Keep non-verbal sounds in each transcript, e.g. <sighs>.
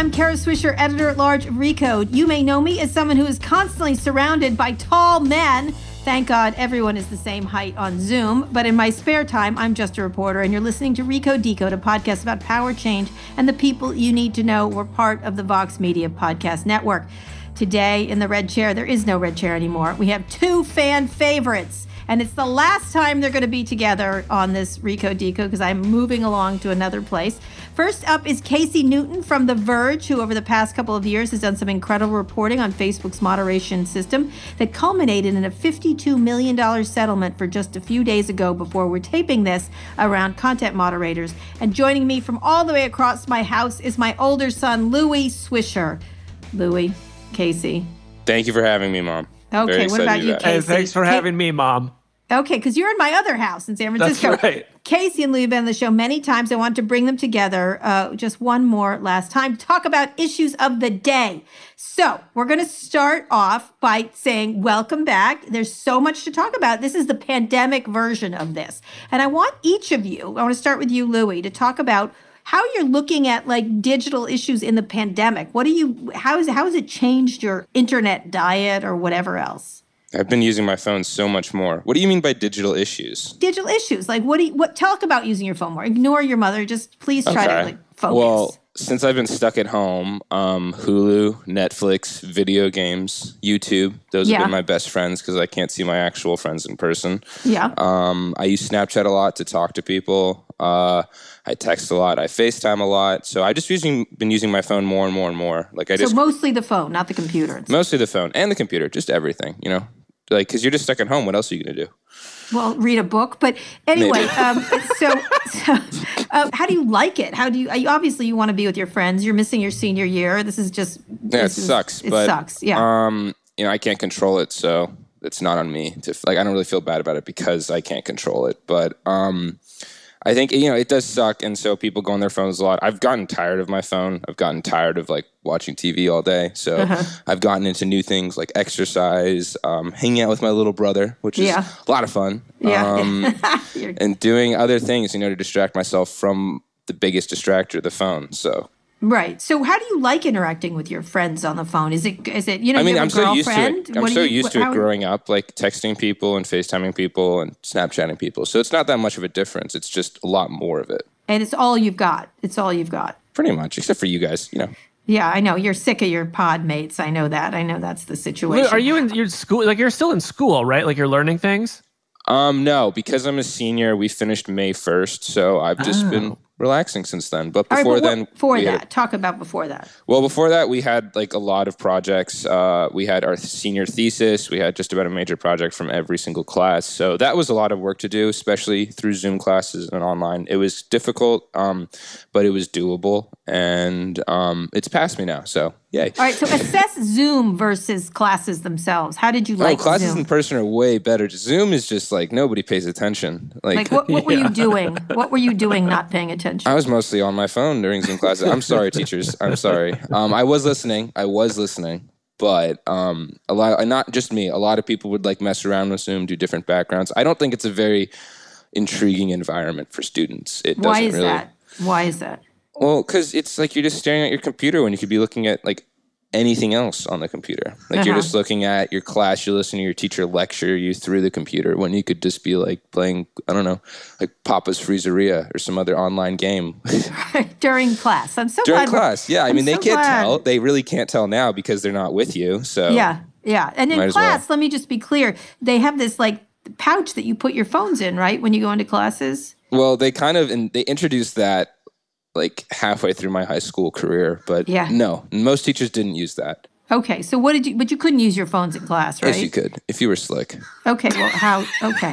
I'm Kara Swisher, editor at large of Recode. You may know me as someone who is constantly surrounded by tall men. Thank God everyone is the same height on Zoom. But in my spare time, I'm just a reporter, and you're listening to Recode Decode, a podcast about power change and the people you need to know. We're part of the Vox Media Podcast Network. Today in the red chair, there is no red chair anymore. We have two fan favorites and it's the last time they're going to be together on this Recode Decode because I'm moving along to another place. First up is Casey Newton from The Verge, who over the past couple of years has done some incredible reporting on Facebook's moderation system that culminated in a $52 million settlement for just a few days ago before we're taping this around content moderators. And joining me from all the way across my house is my older son, Louis Swisher. Louis, Casey. Thank you for having me, Mom. Okay, what about you, Casey? Hey, thanks for having me, Mom. Okay, because you're in my other house in San Francisco. That's right. Casey and Louis have been on the show many times. I want to bring them together uh, just one more last time to talk about issues of the day. So we're going to start off by saying, Welcome back. There's so much to talk about. This is the pandemic version of this. And I want each of you, I want to start with you, Louis, to talk about how you're looking at like digital issues in the pandemic. What do you, how, is, how has it changed your internet diet or whatever else? I've been using my phone so much more. What do you mean by digital issues? Digital issues. Like what do you, what talk about using your phone more. Ignore your mother. Just please try okay. to like focus. Well, since I've been stuck at home, um, Hulu, Netflix, video games, YouTube, those yeah. have been my best friends because I can't see my actual friends in person. Yeah. Um, I use Snapchat a lot to talk to people. Uh, I text a lot. I FaceTime a lot. So I've just using been using my phone more and more and more. Like I just so just mostly the phone, not the computer. Mostly the phone and the computer, just everything. You know, like because you're just stuck at home. What else are you gonna do? Well, read a book. But anyway, um, <laughs> so, so uh, how do you like it? How do you? you obviously, you want to be with your friends. You're missing your senior year. This is just. Yeah, it sucks. It but, sucks. Yeah. Um, you know, I can't control it, so it's not on me. To like, I don't really feel bad about it because I can't control it. But um, I think you know it does suck, and so people go on their phones a lot. I've gotten tired of my phone. I've gotten tired of like watching TV all day. So uh-huh. I've gotten into new things like exercise, um, hanging out with my little brother, which is yeah. a lot of fun. Yeah, um, <laughs> and doing other things, you know, to distract myself from the biggest distractor, the phone. So Right. So, how do you like interacting with your friends on the phone? Is it is it you know? I mean, I'm so used to it. I'm so you, used to it growing up, like texting people and FaceTiming people and Snapchatting people. So it's not that much of a difference. It's just a lot more of it. And it's all you've got. It's all you've got. Pretty much, except for you guys. You know. Yeah, I know you're sick of your pod mates. I know that. I know that's the situation. Are you in your school? Like you're still in school, right? Like you're learning things. Um, no, because I'm a senior. We finished May first, so I've just oh. been relaxing since then. But before right, but then, before that, had, talk about before that. Well, before that, we had like a lot of projects. Uh, we had our senior thesis. We had just about a major project from every single class. So that was a lot of work to do, especially through Zoom classes and online. It was difficult, um, but it was doable, and um, it's past me now. So yay! All right. So assess Zoom versus classes themselves. How did you oh, like? Oh, classes Zoom? in person are way better. Zoom is just like nobody pays attention. Like, like what, what yeah. were you <laughs> doing? What were you doing? Not paying attention attention. I was mostly on my phone during Zoom classes. I'm sorry, <laughs> teachers. I'm sorry. Um, I was listening. I was listening, but um, a lot, not just me. A lot of people would like mess around with Zoom, do different backgrounds. I don't think it's a very intriguing environment for students. It Why is really, that? Why is that? Well, because it's like you're just staring at your computer when you could be looking at like anything else on the computer. Like uh-huh. you're just looking at your class, you're listening to your teacher lecture you through the computer when you could just be like playing, I don't know, like Papa's Freezeria or some other online game. <laughs> <laughs> During class. I'm so glad. During class, yeah. I I'm mean, they so can't glad. tell. They really can't tell now because they're not with you. So Yeah, yeah. And in class, well. let me just be clear, they have this like pouch that you put your phones in, right? When you go into classes? Well, they kind of, and they introduced that like halfway through my high school career, but yeah. no, most teachers didn't use that. Okay, so what did you? But you couldn't use your phones in class, right? Yes, you could if you were slick. Okay, well, how? Okay,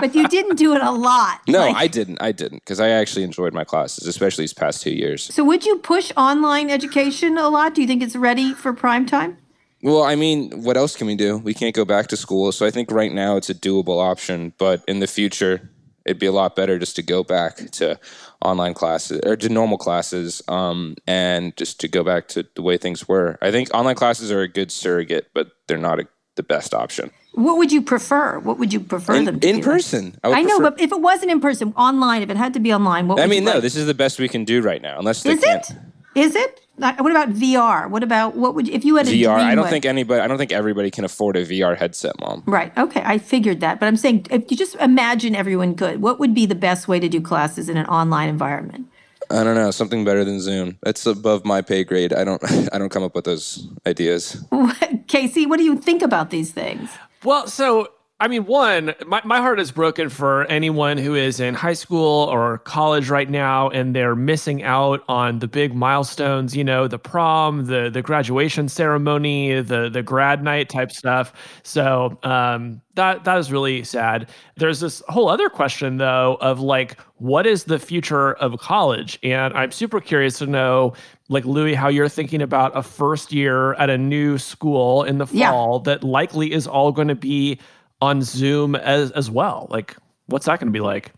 but you didn't do it a lot. No, Like, I didn't. I didn't because I actually enjoyed my classes, especially these past two years. So would you push online education a lot? Do you think it's ready for prime time? Well, I mean, what else can we do? We can't go back to school, so I think right now it's a doable option. But in the future, it'd be a lot better just to go back to online classes or to normal classes, um, and just to go back to the way things were. I think online classes are a good surrogate, but they're not a, the best option. What would you prefer? What would you prefer them In, to in like? person, I, would I know, prefer- but if it wasn't in person, online, if it had to be online, what I mean, no, like? this is the best we can do right now, unless they Is can't. it? Is it? Like, What about VR? What about what would if you had a VR. I don't what- think anybody. I don't think everybody can afford a VR headset, mom. Right. Okay. I figured that, but I'm saying if you just imagine everyone could, what would be the best way to do classes in an online environment? I don't know. Something better than Zoom. That's above my pay grade. I don't. <laughs> I don't come up with those ideas. <laughs> Casey, what do you think about these things? Well, so I mean, one, my, my heart is broken for anyone who is in high school or college right now and they're missing out on the big milestones, you know, the prom, the the graduation ceremony, the the grad night type stuff. So um that that is really sad. There's this whole other question though of like what is the future of college? And I'm super curious to know like Louis how you're thinking about a first year at a new school in the Yeah. fall that likely is all going to be on Zoom as as well. Like, what's that going to be like?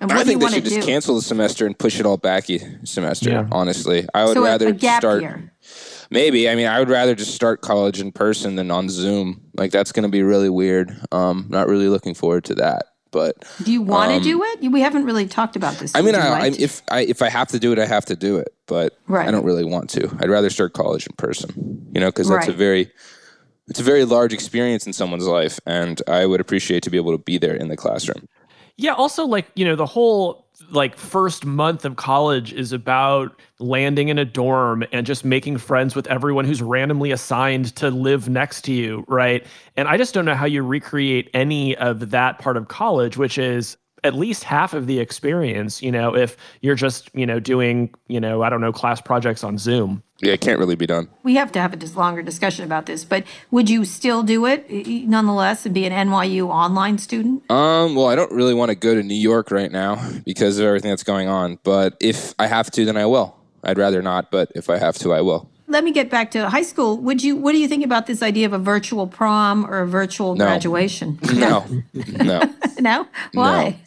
And what I do you think they should just do? cancel the semester and push it all back a semester. Yeah. Honestly, I would so rather a gap start. year. Maybe. I mean, I would rather just start college in person than on Zoom. Like that's going to be really weird. Um, not really looking forward to that. But Do you want to do it? We haven't really talked about this. um, I mean, I, I, like to? if I if I have to do it, I have to do it. But Right. I don't really want to. I'd rather start college in person. You know, because that's a very it's a very large experience in someone's life, and I would appreciate to be able to be there in the classroom. Yeah, also like, you know, the whole like first month of college is about landing in a dorm and just making friends with everyone who's randomly assigned to live next to you, right? And I just don't know how you recreate any of that part of college, which is at least half of the experience, you know, if you're just, you know, doing, you know, I don't know, class projects on Zoom. Yeah, it can't really be done. we have to have a dis- longer discussion about this, but would you still do it nonetheless and be an NYU online student? Um, well, I don't really want to go to New York right now because of everything that's going on. But if I have to, then I will. I'd rather not, but if I have to, I will. Let me get back to high school. Would you? What do you think about this idea of a virtual prom or a virtual No. graduation? No, <laughs> no. no. Why?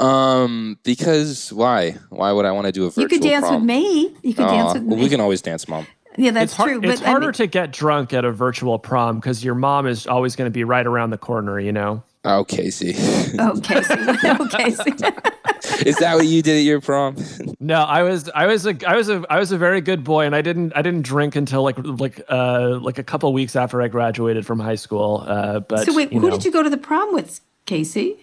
Um, because why? Why would I want to do a virtual You could dance prom? with me. You could dance with well, me. we can always dance, mom. yeah, that's It's, hard, true. it's but I harder mean- to get drunk at a virtual prom because your mom is always going to be right around the corner, you know? Oh, Casey, <laughs> Oh, Casey. <laughs> oh, Casey. <laughs> is that what you did at your prom? No, I was I was a I was a I was a very good boy, and I didn't I didn't drink until like like uh like a couple weeks after I graduated from high school. Uh, but so wait, who know, did you go to the prom with, Casey?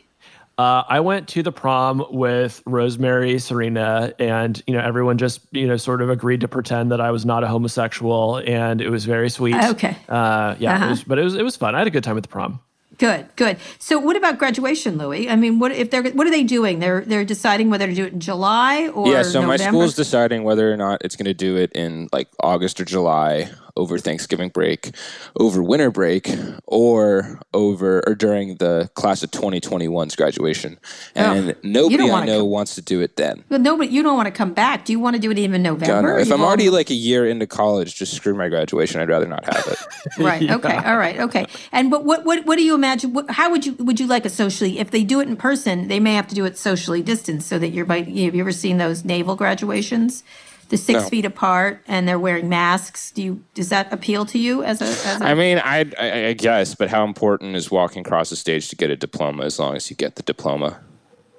Uh, I went to the prom with Rosemary, Serena, and you know everyone just you know sort of agreed to pretend that I was not a homosexual, and it was very sweet. Okay. Uh, yeah, Uh-huh. it was, but it was it was fun. I had a good time at the prom. Good, good. So, what about graduation, Louis? I mean, what if they're what are they doing? They're they're deciding whether to do it in July or yeah, so my November? school's deciding whether or not it's going to do it in like August or July over Thanksgiving break, over winter break, or over or during the class of 2021's graduation. And nobody I know come- wants to do it then. Well, no, but you don't want to come back. Do you want to do it even God, November? no. If I'm all- already like a year into college, just screw my graduation. I'd rather not have it. <laughs> <laughs> right. Okay. All right. Okay. And but what what what do you imagine? What, how would you would you like a socially? If they do it in person, they may have to do it socially distanced so that you're by. You have you ever seen those naval graduations? The six No. feet apart and they're wearing masks. Do you does that appeal to you as a? As a I mean, I, I, I guess, but how important is walking across the stage to get a diploma as long as you get the diploma?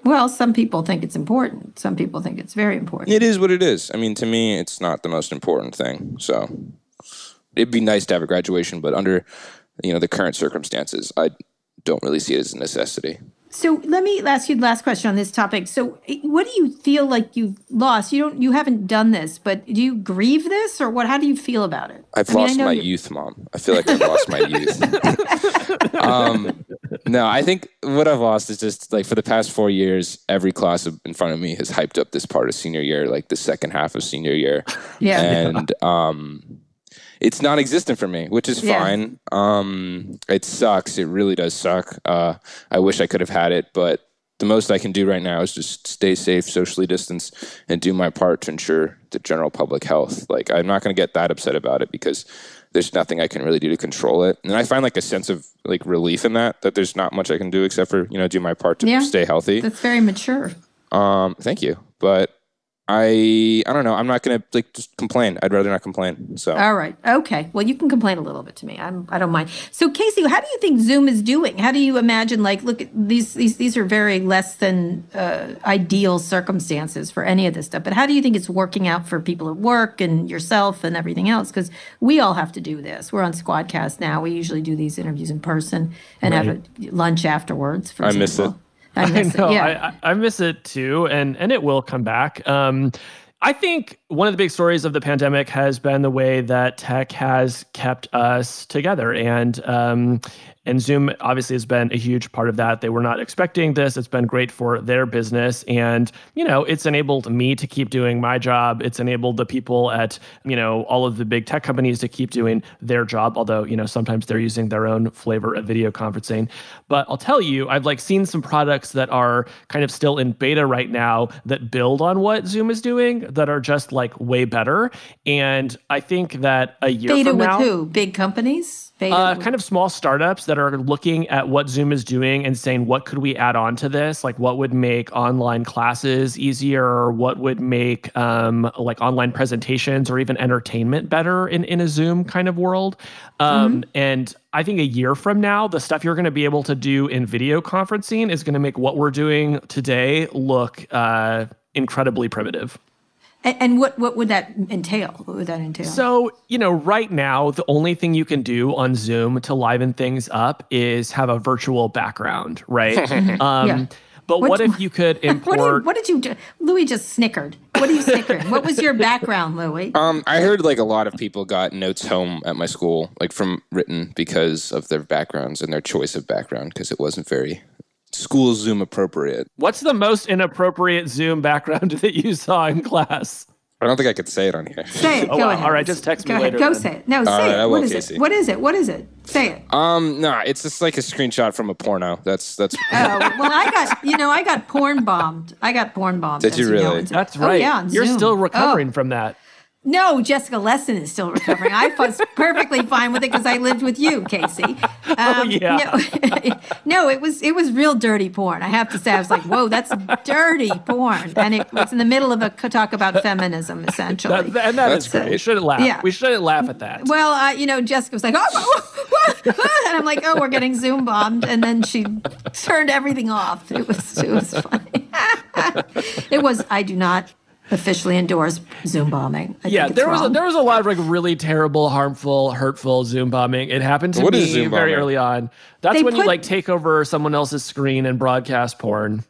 well, some people think it's important. Some people think it's very important. It is what it is. I mean, to me, it's not the most important thing. So it'd be nice to have a graduation, but under you know the current circumstances, I don't really see it as a necessity. So let me ask you the last question on this topic. So eh, what do you feel like you've lost? You don't you haven't done this, but do you grieve this or what how do you feel about it? I've I mean, lost my you're- youth, mom. I feel like I've lost my youth. <laughs> um, no, I think what I've lost is just like for the past four years, every class in front of me has hyped up this part of senior year, like the second half of senior year. Yeah. And um, it's non-existent for me, which is Yeah. fine. Um, it sucks. It really does suck. Uh, I wish I could have had it, but the most I can do right now is just stay safe, socially distance, and do my part to ensure the general public health. Like I'm not going to get that upset about it because there's nothing I can really do to control it, and I find like a sense of like relief in that. That there's not much I can do except for you know do my part to Yeah. stay healthy. That's very mature. Um, thank you, but I I don't know. I'm not gonna like just complain. I'd rather not complain. So All right. Okay. Well, you can complain a little bit to me. I'm. I don't mind. So, Casey, how do you think Zoom is doing? How do you imagine? Like, look at these. These these are very less than uh, ideal circumstances for any of this stuff. But how do you think it's working out for people at work and yourself and everything else? Because we all have to do this. We're on Squadcast now. We usually do these interviews in person and have a lunch afterwards. For I miss example. I miss know, it. Yeah. I, I I miss it too, and and it will come back. Um, I think one of the big stories of the pandemic has been the way that tech has kept us together, and um, and Zoom obviously has been a huge part of that. They were not expecting this. It's been great for their business, and you know, it's enabled me to keep doing my job. It's enabled the people at you know all of the big tech companies to keep doing their job. Although you know sometimes they're using their own flavor of video conferencing. But I'll tell you, I've like seen some products that are kind of still in beta right now that build on what Zoom is doing that are just like way better. And I think that a year Beta from with who? Big companies? Beta uh, kind of small startups that are looking at what Zoom is doing and saying, what could we add on to this? Like, what would make online classes easier? Or what would make um, like online presentations or even entertainment better in, in a Zoom kind of world? Um, And I think a year from now, the stuff you're going to be able to do in video conferencing is going to make what we're doing today look uh, incredibly primitive. And, and what what would that entail? What would that entail? So, you know, right now, the only thing you can do on Zoom to liven things up is have a virtual background, right? <laughs> um, Yeah. But What- what if you could <laughs> what, do you, import? what did you do? Louis just snickered. What are you snickering? what was your background, Louis? Um, I heard like a lot of people got notes home at my school, like from written because of their backgrounds and their choice of background, because it wasn't very school Zoom appropriate. What's the most inappropriate Zoom background <laughs> that you saw in class? I don't think I could say it on here. Say it. Oh, Go wow. ahead. All right, just text me ahead. later Go then. say it. No, say right, it. I will, is Casey. it? What is it? What is it? Say it. Um, no, it's just like a screenshot from a porno. That's that's. Oh, well, I got, you know, I got porn bombed. I got porn bombed. Did as you know. really? It's- That's oh, yeah, on You're Zoom. still Oh, recovering from that. No, Jessica Lessin is still recovering. I was perfectly fine with it because I lived with you, Casey. <laughs> Um, Oh, yeah. No, <laughs> no, it was it was real dirty porn. I have to say, I was like, "Whoa, that's dirty porn," and it was in the middle of a talk about feminism, <laughs> essentially. That, and that That's is great. great. We shouldn't laugh. Yeah. We shouldn't laugh at that. well, uh, you know, Jessica was like, "Oh,", what, what, what?" and I'm like, "Oh, we're getting Zoom bombed," and then she turned everything off. It was it was funny. it was. I do not officially endorse Zoom bombing. I yeah, there was a, there was a lot of like really terrible, harmful, hurtful Zoom bombing. It happened to What me is Zoom very bombing? early on. That's They when you like take over someone else's screen and broadcast porn.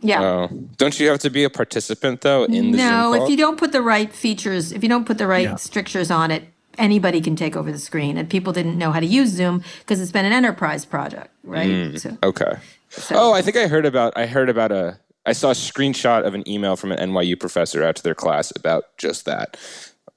yeah. Oh, don't you have to be a participant though in the Zoom No, call? if you don't put the right features, if you don't put the right Yeah. strictures on it, anybody can take over the screen. And people didn't know how to use Zoom because it's been an enterprise project, right? Mm. So, Okay. so- Oh, I think I heard about. I heard about a. I saw a screenshot of an email from an NYU professor out to their class about just that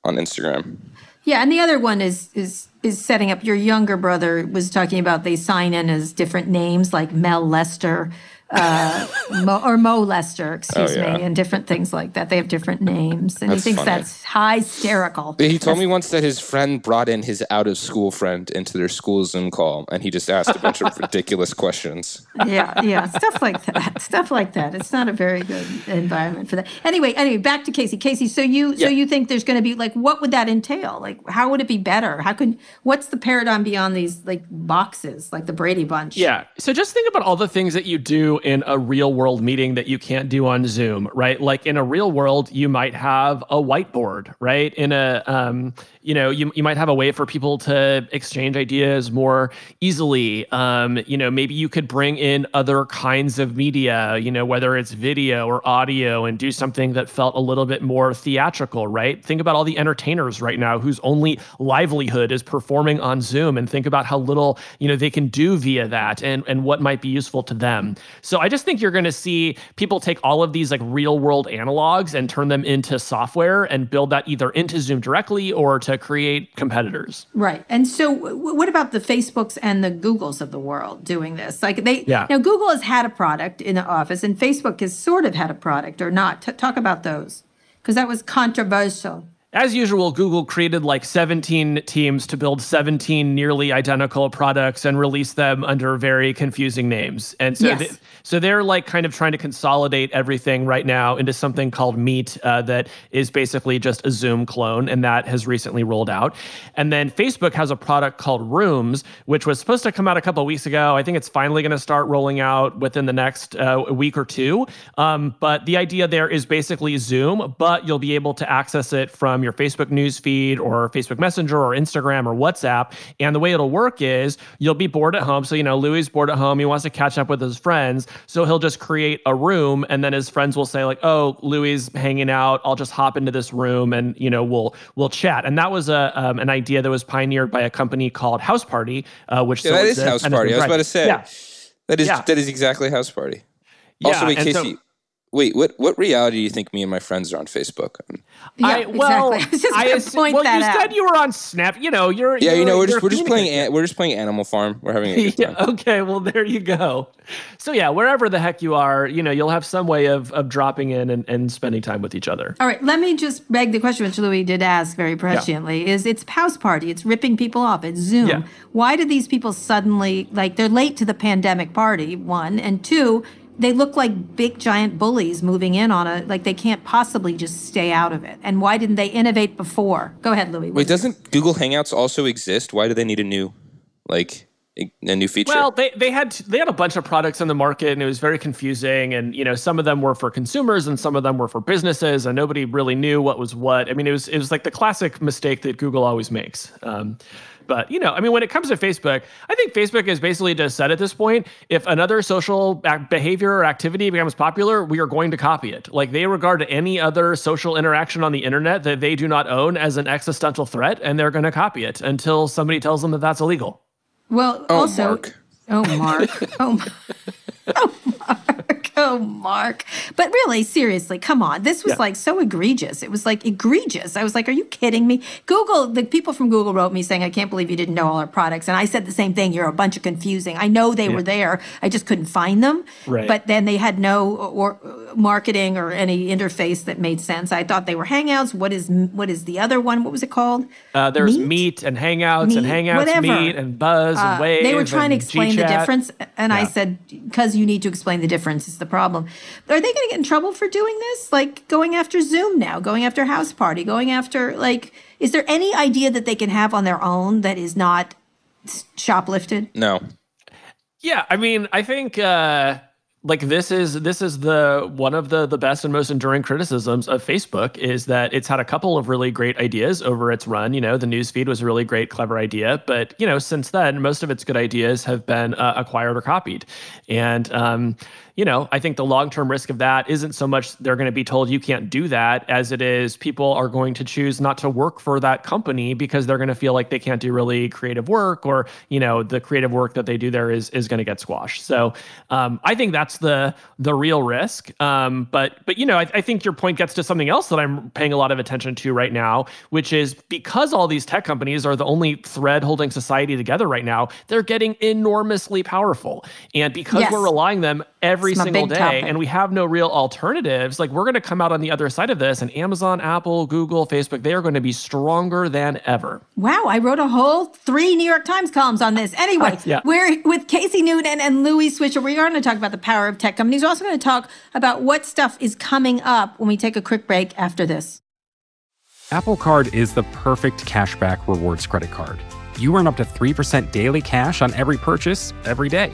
on Instagram. yeah. And the other one is is is setting up. Your younger brother was talking about they sign in as different names like Mel Lester. Uh, Mo, or Mo Lester, excuse Oh, yeah. me, and different things like that. They have different names, and That's he thinks funny. that's hysterical. He told me once that his friend brought in his out of school friend into their school Zoom call, and he just asked a bunch of <laughs> ridiculous questions. yeah, yeah, stuff like that, stuff like that. It's not a very good environment for that. Anyway, anyway, back to Casey. Casey, so you, so you think there's going to be like, what would that entail? Like, how would it be better? How could, what's the paradigm beyond these like boxes, like the Brady Bunch? Yeah. So just think about all the things that you do in a real world meeting that you can't do on Zoom, right? Like in a real world, you might have a whiteboard, right? In a, um, you know, you, you might have a way for people to exchange ideas more easily. Um, you know, maybe you could bring in other kinds of media, you know, whether it's video or audio and do something that felt a little bit more theatrical, right? Think about all the entertainers right now whose only livelihood is performing on Zoom and think about how little, you know, they can do via that and, and what might be useful to them. So I just think you're going to see people take all of these like real world analogs and turn them into software and build that either into Zoom directly or to create competitors. Right. And so w- what about the Facebooks and the Googles of the world doing this? Like they Yeah. now Google has had a product in the office and Facebook has sort of had a product or not. T- talk about those because that was controversial. As usual, Google created like 17 teams to build 17 nearly identical products and release them under very confusing names. And so, Yes. they, so they're like kind of trying to consolidate everything right now into something called Meet uh, that is basically just a Zoom clone, and that has recently rolled out. And then Facebook has a product called Rooms, which was supposed to come out a couple weeks ago. I think it's finally going to start rolling out within the next uh, week or two. Um, but the idea there is basically Zoom, but you'll be able to access it from your Facebook news feed or Facebook Messenger or Instagram or WhatsApp. And the way it'll work is you'll be bored at home. So, you know, Louis is bored at home. He wants to catch up with his friends. So he'll just create a room and then his friends will say, like, oh, Louis is hanging out. I'll just hop into this room and, you know, we'll we'll chat. And that was a um, an idea that was pioneered by a company called House Party, uh, which Yeah, that is House Party. I was about to say Yeah. that is Yeah. that is exactly House Party. Yeah, also, wait, and so- Casey. Wait, what what reality do you think me and my friends are on Facebook? Yeah, I, well, exactly. <laughs> I just I gonna point well, that you out. said you were on Snap. You know, you're Yeah, you you're- know, we're just we're just playing an- we're just playing Animal Farm. We're having a good <laughs> time. yeah, okay, well there you go. So yeah, wherever the heck you are, you know, you'll have some way of of dropping in and, and spending time with each other. All right, let me just beg the question, which Louis did ask very presciently, is it's house party. It's ripping people off. It's Zoom. Yeah. Why did these people suddenly, like, they're late to the pandemic party, one, and two, they look like big giant bullies moving in on a, like, they can't possibly just stay out of it. And why didn't they innovate before? Go ahead, Louis. Wait, doesn't Google Hangouts also exist? Why do they need a new, like, a new feature? Well, they, they had they had a bunch of products in the market, and it was very confusing. And you know, some of them were for consumers, and some of them were for businesses, and nobody really knew what was what. I mean, it was it was like the classic mistake that Google always makes. Um, but you know, I mean, when it comes to Facebook, I think Facebook is basically just said at this point, if another social behavior or activity becomes popular, we are going to copy it. Like they regard any other social interaction on the internet that they do not own as an existential threat, and they're going to copy it until somebody tells them that that's illegal. Well, oh, also, Mark. Oh, Mark. <laughs> oh, Mark. oh, Mark. <laughs> Oh, Mark. But really, seriously, come on. This was Yeah. like so egregious. It was like egregious. I was like, are you kidding me? Google, the people from Google wrote me saying, I can't believe you didn't know all our products. And I said the same thing. You're a bunch of confusing. I know they were there. I just couldn't find them. Right. But then they had no or marketing or any interface that made sense. I thought they were Hangouts. What is what is the other one? What was it called? Uh, there's Meet? Meet, and Hangouts and Hangouts whatever. Meet and Buzz and Wave. Uh, they were trying to explain the difference and i said because you need to explain the difference the problem are they going to get in trouble for doing this like going after zoom now going after house party going after like is there any idea that they can have on their own that is not shoplifted no. Yeah, I mean, I think uh, like this is this is the one of the the best and most enduring criticisms of Facebook is that it's had a couple of really great ideas over its run. You know, the news feed was a really great, clever idea, but you know, since then, most of its good ideas have been uh, acquired or copied, and um, you know, I think the long term risk of that isn't so much they're going to be told you can't do that as it is people are going to choose not to work for that company because they're going to feel like they can't do really creative work or, you know, the creative work that they do there is is going to get squashed. So um, I think that's the the real risk. Um, but but you know, I, I think your point gets to something else that I'm paying a lot of attention to right now, which is because all these tech companies are the only thread holding society together right now, they're getting enormously powerful. And because Yes. we're relying them every It's my single day topic. and we have no real alternatives like we're going to come out on the other side of this and amazon apple google facebook they are going to be stronger than ever wow i wrote a whole three new york times columns on this anyway <laughs> Yeah. we're with casey newton and louis swisher we're going to talk about the power of tech companies we're also going to talk about what stuff is coming up when we take a quick break after this Apple Card is the perfect cashback rewards credit card. You earn up to 3% daily cash on every purchase every day.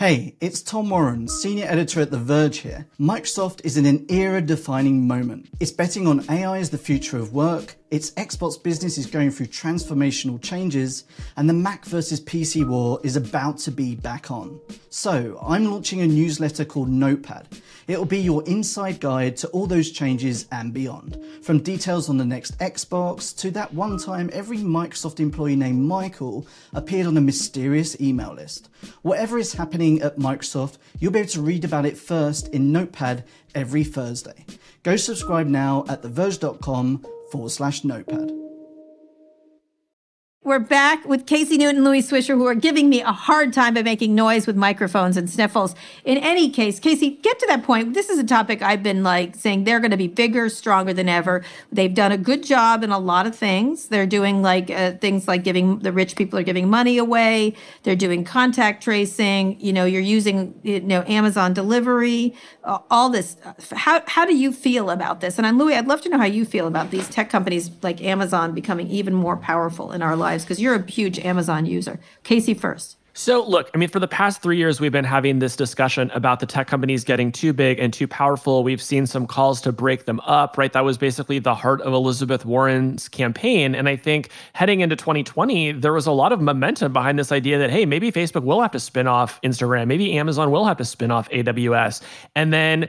Hey, it's Tom Warren, senior editor at The Verge here. Microsoft is in an era defining moment. It's betting on AI as the future of work, its Xbox business is going through transformational changes, and the Mac versus PC war is about to be back on. So, I'm launching a newsletter called Notepad. It'll be your inside guide to all those changes and beyond. From details on the next Xbox to that one time every Microsoft employee named Michael appeared on a mysterious email list. Whatever is happening at Microsoft, you'll be able to read about it first in Notepad every Thursday. Go subscribe now at theverge.com forward slash notepad. We're back with Casey Newton and Louis Swisher, who are giving me a hard time by making noise with microphones and sniffles. In any case, Casey, get to that point. This is a topic I've been like saying they're going to be bigger, stronger than ever. They've done a good job in a lot of things. They're doing like uh, things like giving the rich people are giving money away. They're doing contact tracing. You know, you're using you know Amazon delivery, uh, all this. How how do you feel about this? And I'm Louis. I'd love to know how you feel about these tech companies like Amazon becoming even more powerful in our lives because you're a huge Amazon user. Casey first. So, look, I mean, for the past three years, we've been having this discussion about the tech companies getting too big and too powerful. We've seen some calls to break them up, right? That was basically the heart of Elizabeth Warren's campaign. And I think heading into 2020, there was a lot of momentum behind this idea that, hey, maybe Facebook will have to spin off Instagram, maybe Amazon will have to spin off AWS. And then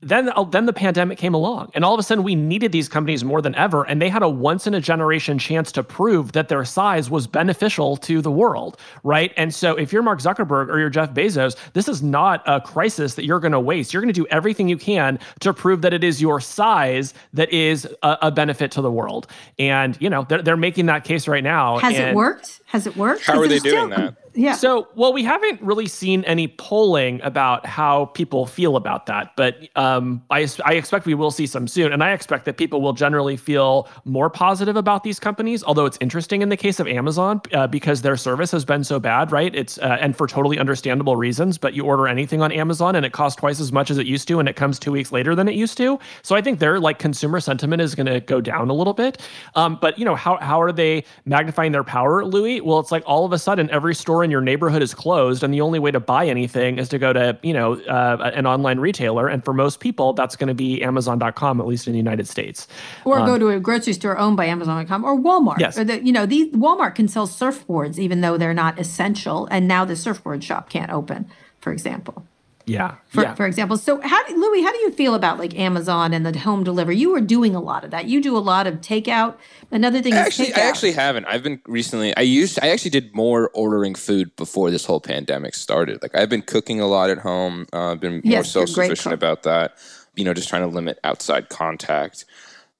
then uh, then the pandemic came along and all of a sudden we needed these companies more than ever and they had a once in a generation chance to prove that their size was beneficial to the world right? And so if you're mark zuckerberg or you're jeff bezos this is not a crisis that you're going to waste. You're going to do everything you can to prove that it is your size that is a, a benefit to the world. And you know they're, they're making that case right now has it worked has it worked how are they doing still, that yeah. So, well, we haven't really seen any polling about how people feel about that, but um, I, I expect we will see some soon. And I expect that people will generally feel more positive about these companies. Although it's interesting in the case of Amazon uh, because their service has been so bad, right? It's uh, and for totally understandable reasons. But you order anything on Amazon and it costs twice as much as it used to, and it comes two weeks later than it used to. So I think their like consumer sentiment is going to go down a little bit. Um, but you know, how how are they magnifying their power, Louis? Well, it's like all of a sudden every store in your neighborhood is closed and the only way to buy anything is to go to you know uh, an online retailer. And for most people that's going to be amazon.com at least in the united states. Or um, go to a grocery store owned by amazon.com or walmart. Yes. Or the, you know these walmart can sell surfboards even though they're not essential and now the surfboard shop can't open for example yeah. For, yeah. for example. So how do, Louis, how do you feel about like Amazon and the home delivery? You were doing a lot of that. You do a lot of takeout. Another thing I is actually takeout. I actually haven't. I've been recently I used I actually did more ordering food before this whole pandemic started. Like I've been cooking a lot at home. Uh, I've been more yes, self-sufficient about that. You know, just trying to limit outside contact.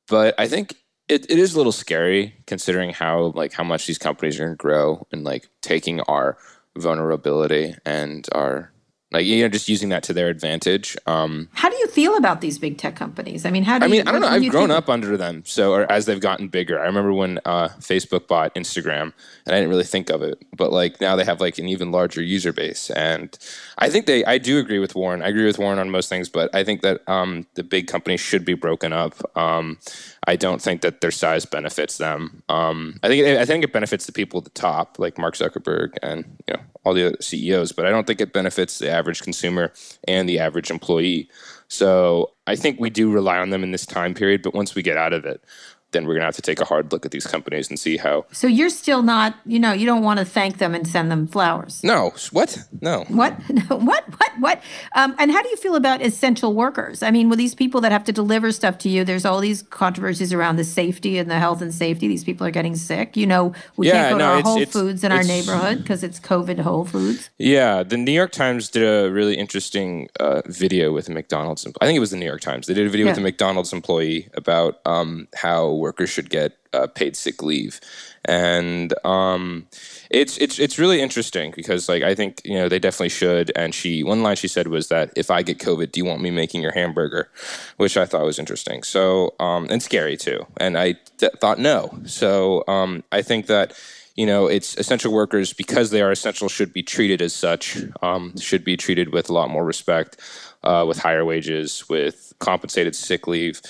But I think it, it is a little scary considering how like how much these companies are going to grow and like taking our vulnerability and our like you know just using that to their advantage um, how do you feel about these big tech companies i mean how do you? i mean you, i don't know i've grown think? up under them so or as they've gotten bigger i remember when uh, facebook bought instagram and i didn't really think of it but like now they have like an even larger user base and i think they i do agree with warren i agree with warren on most things but i think that um, the big companies should be broken up um, i don't think that their size benefits them um, i think it, i think it benefits the people at the top like mark zuckerberg and you know all the other CEOs, but I don't think it benefits the average consumer and the average employee. So I think we do rely on them in this time period, but once we get out of it, then we're going to have to take a hard look at these companies and see how. So you're still not, you know, you don't want to thank them and send them flowers. No, what? No. What? <laughs> what? What? What? Um, and how do you feel about essential workers? I mean, with these people that have to deliver stuff to you, there's all these controversies around the safety and the health and safety. These people are getting sick. You know, we yeah, can't go no, to our it's, Whole it's, Foods in our neighborhood because it's COVID Whole Foods. Yeah, the New York Times did a really interesting uh, video with a McDonald's. I think it was the New York Times. They did a video yeah. with a McDonald's employee about um, how workers should get uh, paid sick leave, and um, it's it's it's really interesting because like I think you know they definitely should. And she one line she said was that if I get COVID, do you want me making your hamburger? Which I thought was interesting. So um, and scary too. And I th- thought no. So um, I think that you know, it's essential workers because they are essential should be treated as such, um, should be treated with a lot more respect, uh, with higher wages, with compensated sick leave,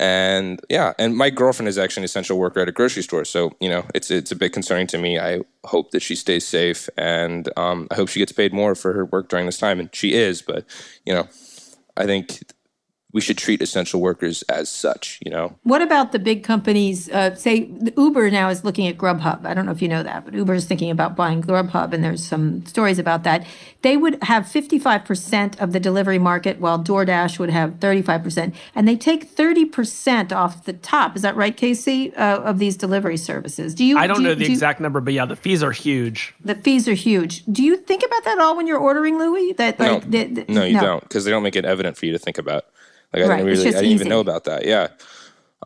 And yeah, and my girlfriend is actually an essential worker at a grocery store, so you know it's it's a bit concerning to me. I hope that she stays safe, and um, I hope she gets paid more for her work during this time, and she is. But you know, I think we should treat essential workers as such, you know? What about the big companies? Uh, say Uber now is looking at Grubhub. I don't know if you know that, but Uber is thinking about buying Grubhub, and there's some stories about that. They would have 55% of the delivery market, while DoorDash would have 35%. And they take 30% off the top. Is that right, Casey, uh, of these delivery services? Do you? I don't do know the do exact you, number, but yeah, the fees are huge. The fees are huge. Do you think about that all when you're ordering, Louis? That like, no, the, the, no you no. don't, because they don't make it evident for you to think about. Like I right. didn't really, I didn't easy. even know about that. Yeah.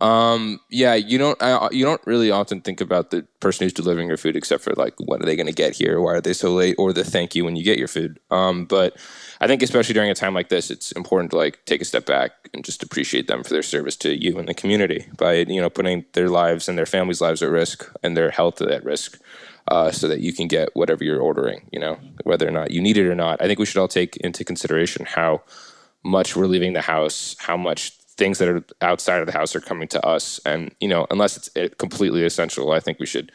Um, yeah, you don't, I, you don't really often think about the person who's delivering your food, except for like, what are they going to get here? Why are they so late? Or the thank you when you get your food. Um, but I think especially during a time like this, it's important to like take a step back and just appreciate them for their service to you and the community by, you know, putting their lives and their families' lives at risk and their health at risk. Uh, so that you can get whatever you're ordering, you know, whether or not you need it or not. I think we should all take into consideration how much we're leaving the house, how much things that are outside of the house are coming to us. And, you know, unless it's completely essential, I think we should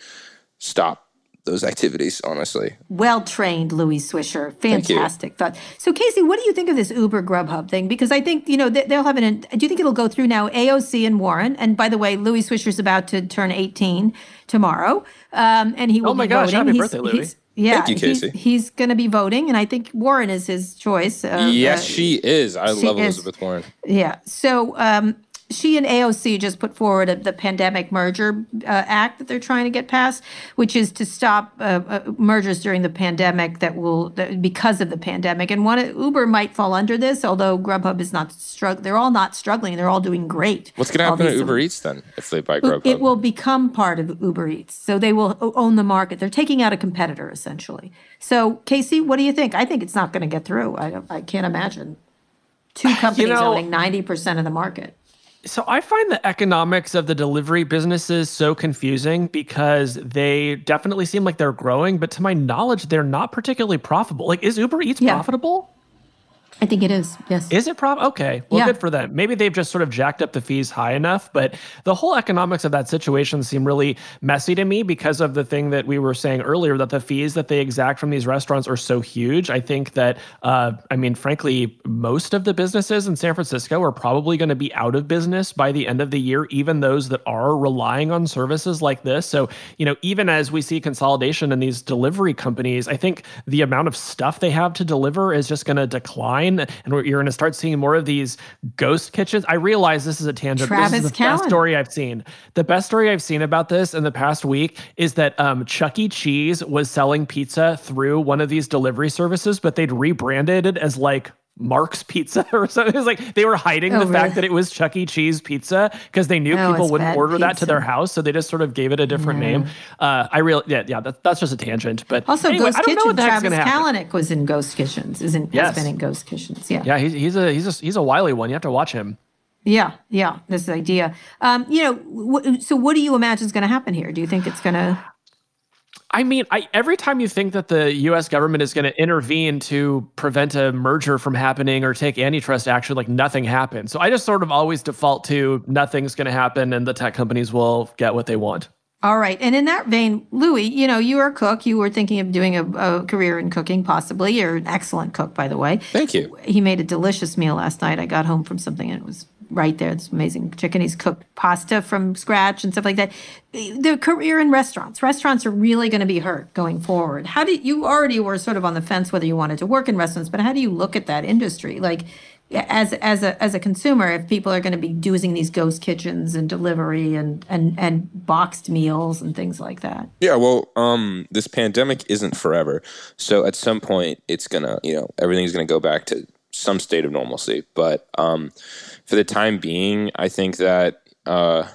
stop those activities, honestly. Well trained, Louis Swisher. Fantastic thought. So, Casey, what do you think of this Uber Grubhub thing? Because I think, you know, they'll have an, do you think it'll go through now AOC and Warren? And by the way, Louis Swisher's about to turn 18 tomorrow. Um, and he will Oh my be gosh, voting. happy he's, birthday, Louis. Yeah, Thank you, Casey. he's, he's going to be voting, and I think Warren is his choice. Uh, yes, uh, she is. I she love Elizabeth is. Warren. Yeah. So um, she and AOC just put forward a, the pandemic merger uh, act that they're trying to get passed, which is to stop uh, uh, mergers during the pandemic that will that, because of the pandemic. And one Uber might fall under this, although Grubhub is not struggling. They're all not struggling. They're all doing great. What's going to happen to Uber Eats then if they buy Grubhub? It will become part of Uber Eats, so they will own the market. They're taking out a competitor essentially. So Casey, what do you think? I think it's not going to get through. I I can't imagine two <sighs> companies you know, owning ninety percent of the market. So I find the economics of the delivery businesses so confusing because they definitely seem like they're growing, but to my knowledge, they're not particularly profitable. Like, is Uber Eats yeah. profitable? I think it is. Yes. Is it prob? Okay. Well, yeah. good for them. Maybe they've just sort of jacked up the fees high enough, but the whole economics of that situation seem really messy to me because of the thing that we were saying earlier that the fees that they exact from these restaurants are so huge. I think that, uh, I mean, frankly, most of the businesses in San Francisco are probably going to be out of business by the end of the year, even those that are relying on services like this. So, you know, even as we see consolidation in these delivery companies, I think the amount of stuff they have to deliver is just going to decline and you're going to start seeing more of these ghost kitchens. I realize this is a tangent. Travis this is the Callan. best story I've seen. The best story I've seen about this in the past week is that um, Chuck E. Cheese was selling pizza through one of these delivery services, but they'd rebranded it as like Mark's Pizza <laughs> or something. It was like they were hiding oh, the really? fact that it was Chuck E. Cheese pizza because they knew oh, people wouldn't order pizza. that to their house, so they just sort of gave it a different name. Uh, I really, yeah, yeah, that, that's just a tangent. But also, anyway, Ghost I don't Kitchen. Travis Kalanick was in Ghost Kitchens. Is in, yes. has been in Ghost Kitchens. Yeah, yeah, he's he's a he's a he's a wily one. You have to watch him. Yeah, yeah, this idea. Um, you know, so what do you imagine is going to happen here? Do you think it's going to? I mean, I, every time you think that the U.S. government is going to intervene to prevent a merger from happening or take antitrust action, like nothing happens. So I just sort of always default to nothing's going to happen and the tech companies will get what they want. All right. And in that vein, Louis, you know, you are a cook. You were thinking of doing a, a, career in cooking, possibly. You're an excellent cook, by the way. Thank you. He made a delicious meal last night. I got home from something and it was right there. It's amazing chicken. He's cooked pasta from scratch and stuff like that. The career in restaurants, restaurants are really going to be hurt going forward. How do you already were sort of on the fence whether you wanted to work in restaurants, but how do you look at that industry? Like as as a as a consumer, if people are going to be doing these ghost kitchens and delivery and and and boxed meals and things like that. Yeah, well, um, this pandemic isn't forever, so at some point it's gonna, you know, everything's gonna go back to some state of normalcy. But um, for the time being, I think that uh,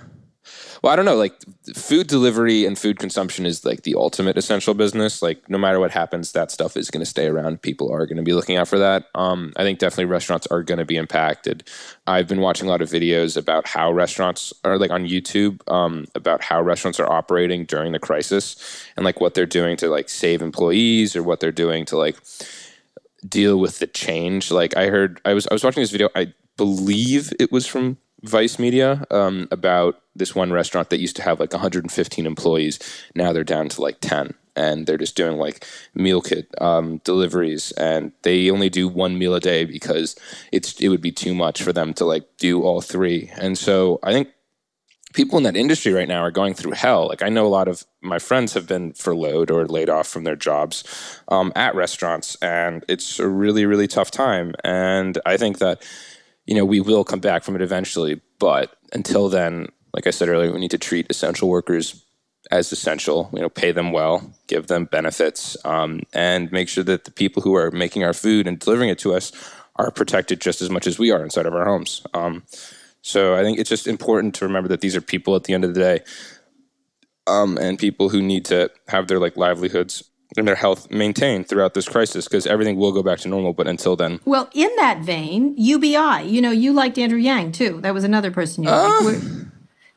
well, I don't know, like food delivery and food consumption is like the ultimate essential business. Like no matter what happens, that stuff is going to stay around. People are going to be looking out for that. Um, I think definitely restaurants are going to be impacted. I've been watching a lot of videos about how restaurants are like on YouTube um, about how restaurants are operating during the crisis and like what they're doing to like save employees or what they're doing to like deal with the change. Like I heard, I was I was watching this video. I believe it was from Vice Media um, about this one restaurant that used to have like 115 employees. Now they're down to like 10 and they're just doing like meal kit um, deliveries. And they only do one meal a day because it's it would be too much for them to like do all three. And so i think people in that industry right now are going through hell. Like i know a lot of my friends have been furloughed or laid off from their jobs um, at restaurants and it's a really really tough time. And i think that you know we will come back from it eventually but until then like i said earlier we need to treat essential workers as essential. You know, pay them well, give them benefits, um, and make sure that the people who are making our food and delivering it to us are protected just as much as we are inside of our homes. Um, so I think it's just important to remember that these are people at the end of the day, um, and people who need to have their like livelihoods and their health maintained throughout this crisis because everything will go back to normal. But until then, well, in that vein, UBI. You know, you liked Andrew Yang too. That was another person you uh, liked.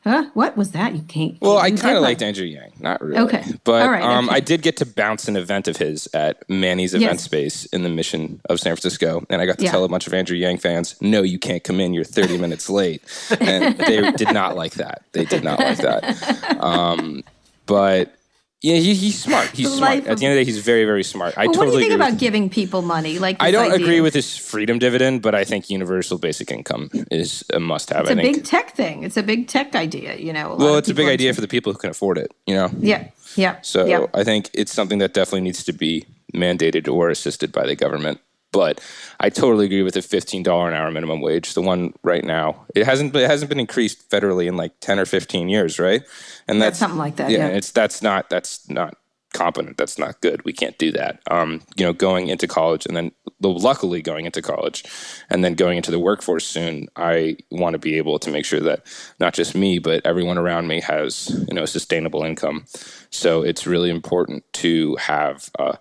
Huh? What was that? You can't. Well, I kind of liked Andrew Yang, not really. Okay, but right, um, okay. I did get to bounce an event of his at Manny's event space in the Mission of San Francisco, and I got to Yeah. tell a bunch of Andrew Yang fans, "No, you can't come in. You're 30 minutes late," and they <laughs> did not like that. They did not like that. Um, but yeah, he, he's smart. <laughs> He's smart. At the end of the day, he's very, very smart. I Well, totally what do you think about giving people money? Like I don't idea? agree with this freedom dividend, but I think universal basic income is a must-have. It's I a think. big tech thing. It's a big tech idea. You know. well, it's a big idea for the people who can afford it. You know. Yeah. Yeah. So yeah. I think it's something that definitely needs to be mandated or assisted by the government. But I totally agree with the fifteen dollar an hour minimum wage. The one right now, it hasn't it hasn't been increased federally in like ten or fifteen years, right? And that's something like that, yeah. it's that's not that's not competent. That's not good. We can't do that. Um, you know, going into college and then luckily going into college and then going into the workforce soon, I want to be able to make sure that not just me, but everyone around me has, you know, a sustainable income. So it's really important to have uh,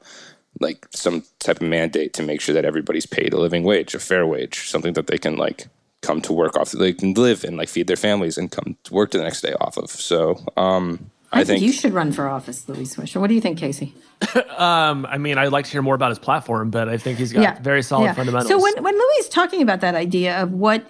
like some type of mandate to make sure that everybody's paid a living wage, a fair wage, something that they can like come to work off, they can live and like feed their families and come to work the next day off of. So um, I, I, think, think you should run for office, Louis Swisher. What do you think, Casey? <laughs> Um, I mean, I'd like to hear more about his platform, but I think he's got very solid yeah. fundamentals. So when when Louis is talking about that idea of what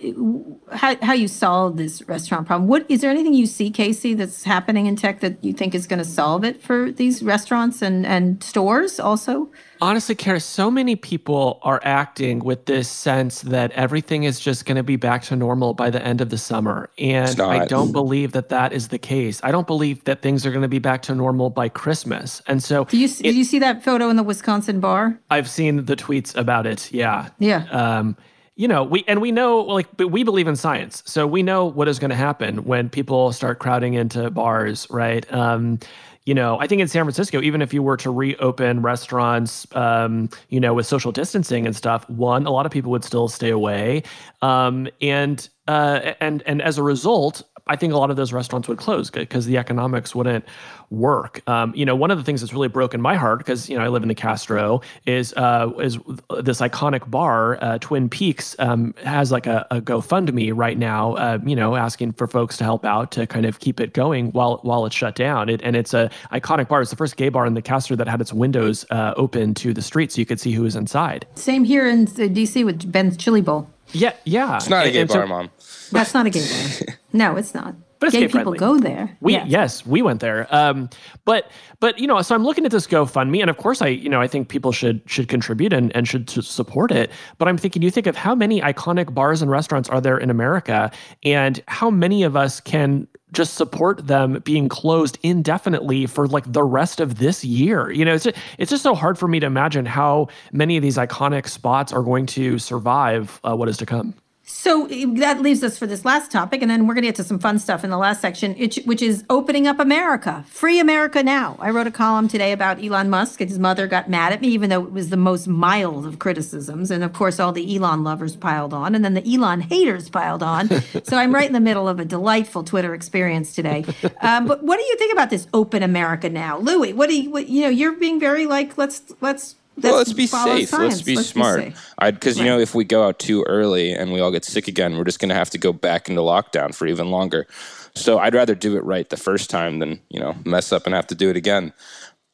how how you solve this restaurant problem, what is there anything you see, Casey, that's happening in tech that you think is going to solve it for these restaurants and and stores also? Honestly, Kara, so many people are acting with this sense that everything is just going to be back to normal by the end of the summer. And I don't believe that that is the case. I don't believe that things are going to be back to normal by Christmas. And so Do you did you see that photo in the Wisconsin bar? I've seen the tweets about it. Yeah. Yeah. Um, you know, we and we know like but we believe in science, so we know what is going to happen when people start crowding into bars, right? Um, you know, I think in San Francisco, even if you were to reopen restaurants, um, you know, with social distancing and stuff, one, a lot of people would still stay away, um, and uh, and and as a result, I think a lot of those restaurants would close because the economics wouldn't work. Um, you know, one of the things that's really broken my heart because you know I live in the Castro is uh, is this iconic bar, uh, Twin Peaks, um, has like a, a GoFundMe right now. Uh, you know, asking for folks to help out to kind of keep it going while while it's shut down. It, and it's a iconic bar. It's the first gay bar in the Castro that had its windows uh, open to the street, so you could see who was inside. Same here in uh, DC with Ben's Chili Bowl. Yeah, yeah. it's not a gay and so- bar, mom. That's not a gay bar. <laughs> No, it's not. But it's gay gay people friendly. go there. We Yeah. yes, we went there. Um, but but you know, so I'm looking at this GoFundMe, and of course, I you know I think people should should contribute and, and should support it. But I'm thinking, you think of how many iconic bars and restaurants are there in America, and how many of us can just support them being closed indefinitely for like the rest of this year. You know, it's just, it's just so hard for me to imagine how many of these iconic spots are going to survive uh, what is to come. So eh, that leaves us for this last topic, and then we're going to get to some fun stuff in the last section, which, which is opening up America. Free America now. I wrote a column today about Elon Musk, and his mother got mad at me, even though it was the most mild of criticisms. And of course, all the Elon lovers piled on, and then the Elon haters piled on. <laughs> so I'm right in the middle of a delightful Twitter experience today. Um, but what do you think about this open America now, Louis? What do you, what, you know? You're being very like, let's let's. Well, let's be safe. science. Let's be smart. safe. Because you know, if we go out too early and we all get sick again, we're just going to have to go back into lockdown for even longer. So I'd rather do it right the first time than you know mess up and have to do it again.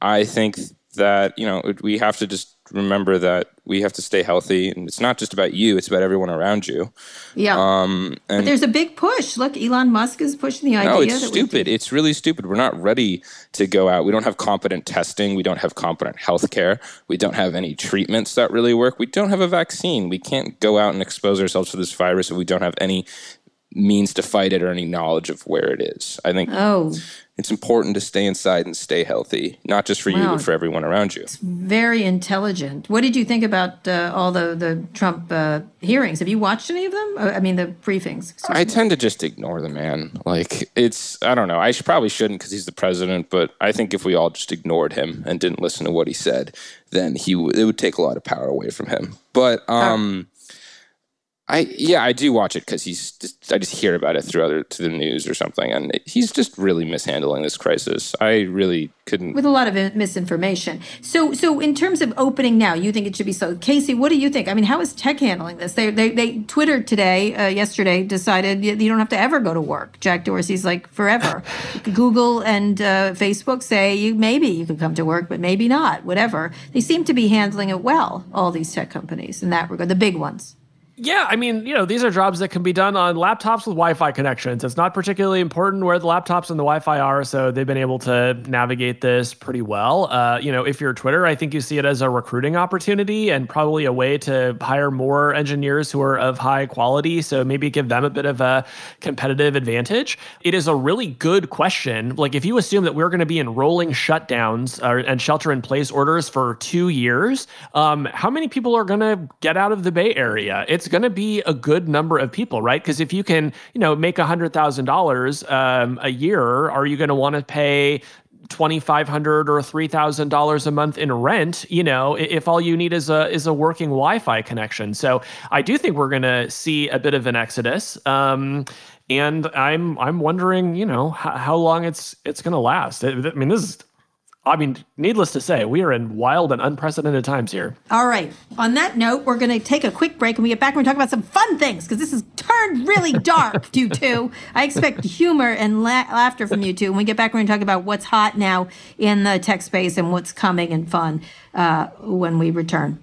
I think that you know we have to just remember that we have to stay healthy and it's not just about you it's about everyone around you. Yeah. um but there's a big push. Look, Elon Musk is pushing the idea no it's stupid. It's really stupid. We're not ready to go out. We don't have competent testing. We don't have competent health care we don't have any treatments that really work. We don't have a vaccine. We can't go out and expose ourselves to this virus if we don't have any means to fight it or any knowledge of where it is i think Oh, it's important to stay inside and stay healthy not just for you but for everyone around you It's very intelligent. What did you think about uh, all the the Trump uh, hearings? Have you watched any of them? Uh, I mean, the briefings. I me. tend to just ignore the man. Like it's, I don't know. I should, probably shouldn't because he's the president. But I think if we all just ignored him and didn't listen to what he said, then he w- it would take a lot of power away from him. But um, I yeah, I do watch it because he's. Just, I just hear about it through other to the news or something, and he's just really mishandling this crisis. I really couldn't. with a lot of misinformation. So, so in terms of opening now, you think it should be so. Casey, what do you think? I mean, how is tech handling this? They, they, they Twitter today, uh, yesterday, decided you, don't have to ever go to work. Jack Dorsey's like forever. <laughs> Google and uh, Facebook say you maybe you can come to work, but maybe not. Whatever. They seem to be handling it well. All these tech companies in that regard, the big ones. Yeah, I mean, you know, these are jobs that can be done on laptops with Wi-Fi connections. It's not particularly important where the laptops and the Wi-Fi are, so they've been able to navigate this pretty well. Uh, you know, if you're Twitter, I think you see it as a recruiting opportunity and probably a way to hire more engineers who are of high quality. So maybe give them a bit of a competitive advantage. It is a really good question. Like, if you assume that we're going to be in rolling shutdowns uh, and shelter-in-place orders for two years, um, how many people are going to get out of the Bay Area? It's going to be a good number of people, right? Because if you can, you know, make a hundred thousand dollars um, a year, are you going to want to pay? twenty five hundred or three thousand dollars a month in rent, you know, if all you need is a is a working Wi-Fi connection. So I do think we're going to see a bit of an exodus. Um, and I'm I'm wondering, you know, how, how long it's it's going to last. I mean, this is. I mean, needless to say, we are in wild and unprecedented times here. All right. On that note, we're going to take a quick break. and we get back, and to talk about some fun things because this has turned really <laughs> dark, you two. I expect humor and la- laughter from you two. When we get back, and we're going to talk about what's hot now in the tech space and what's coming and fun uh, when we return.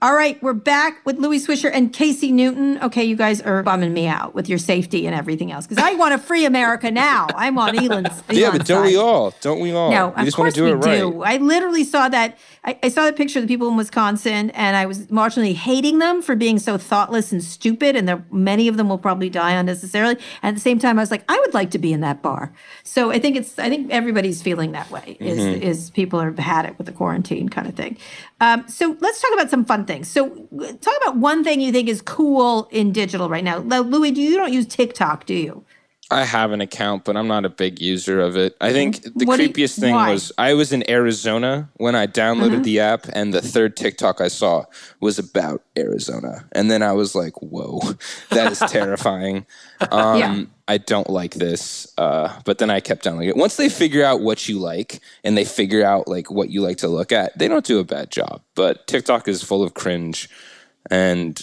All right, we're back with Louis Swisher and Casey Newton. Okay, you guys are bumming me out with your safety and everything else because I want to free America now. I'm on Elon's. <laughs> yeah, but don't side. we all? Don't we all? No, we of just want course to do we it right. do. I literally saw that. I, I saw the picture of the people in Wisconsin, and I was marginally hating them for being so thoughtless and stupid. And there, many of them will probably die unnecessarily. And at the same time, I was like, I would like to be in that bar. So I think it's. I think everybody's feeling that way. Is Mm-hmm. is people have had it with the quarantine kind of thing. Um, so let's talk about some fun things. So talk about one thing you think is cool in digital right now. Louis, do you don't use TikTok, do you? I have an account, but I'm not a big user of it. I think the What do you- creepiest thing why? was I was in Arizona when I downloaded Mm-hmm. the app, and the third TikTok I saw was about Arizona. And then I was like, whoa, <laughs> that is terrifying. <laughs> Um, Yeah. I don't like this. Uh, but then I kept downloading it. Once they figure out what you like and they figure out like what you like to look at, they don't do a bad job. But TikTok is full of cringe and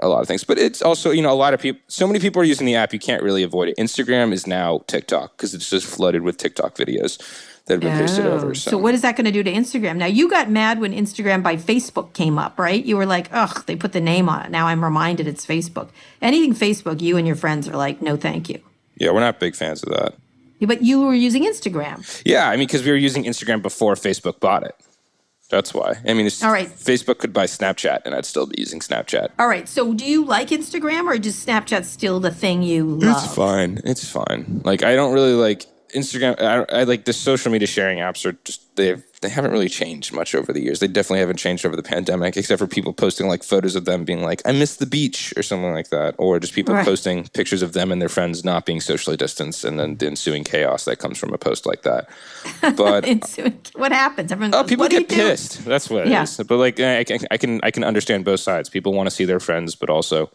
a lot of things. But it's also, you know, a lot of people, so many people are using the app, you can't really avoid it. Instagram is now TikTok because it's just flooded with TikTok videos that have been pasted Oh, over. So. So, what is that going to do to Instagram? Now you got mad when Instagram by Facebook came up, right? You were like, "Ugh, they put the name on it." Now I'm reminded it's Facebook. Anything Facebook, you and your friends are like, "No, thank you." yeah, we're not big fans of that. But you were using Instagram. Yeah, I mean, because we were using Instagram before Facebook bought it. That's why. I mean, it's, All right. Facebook could buy Snapchat and I'd still be using Snapchat. All right. So do you like Instagram or just Snapchat still the thing you love? It's fine. It's fine. Like I don't really like Instagram. I, I like the social media sharing apps are just they they haven't really changed much over the years. They definitely haven't changed over the pandemic, except for people posting like photos of them being like, "I miss the beach" or something like that, or just people Right. posting pictures of them and their friends not being socially distanced, and then the ensuing chaos that comes from a post like that. <laughs> But what happens? Everyone Oh, people what do get pissed. That's what it is. Yeah. But like, I can, I can, I can understand both sides. People want to see their friends, but also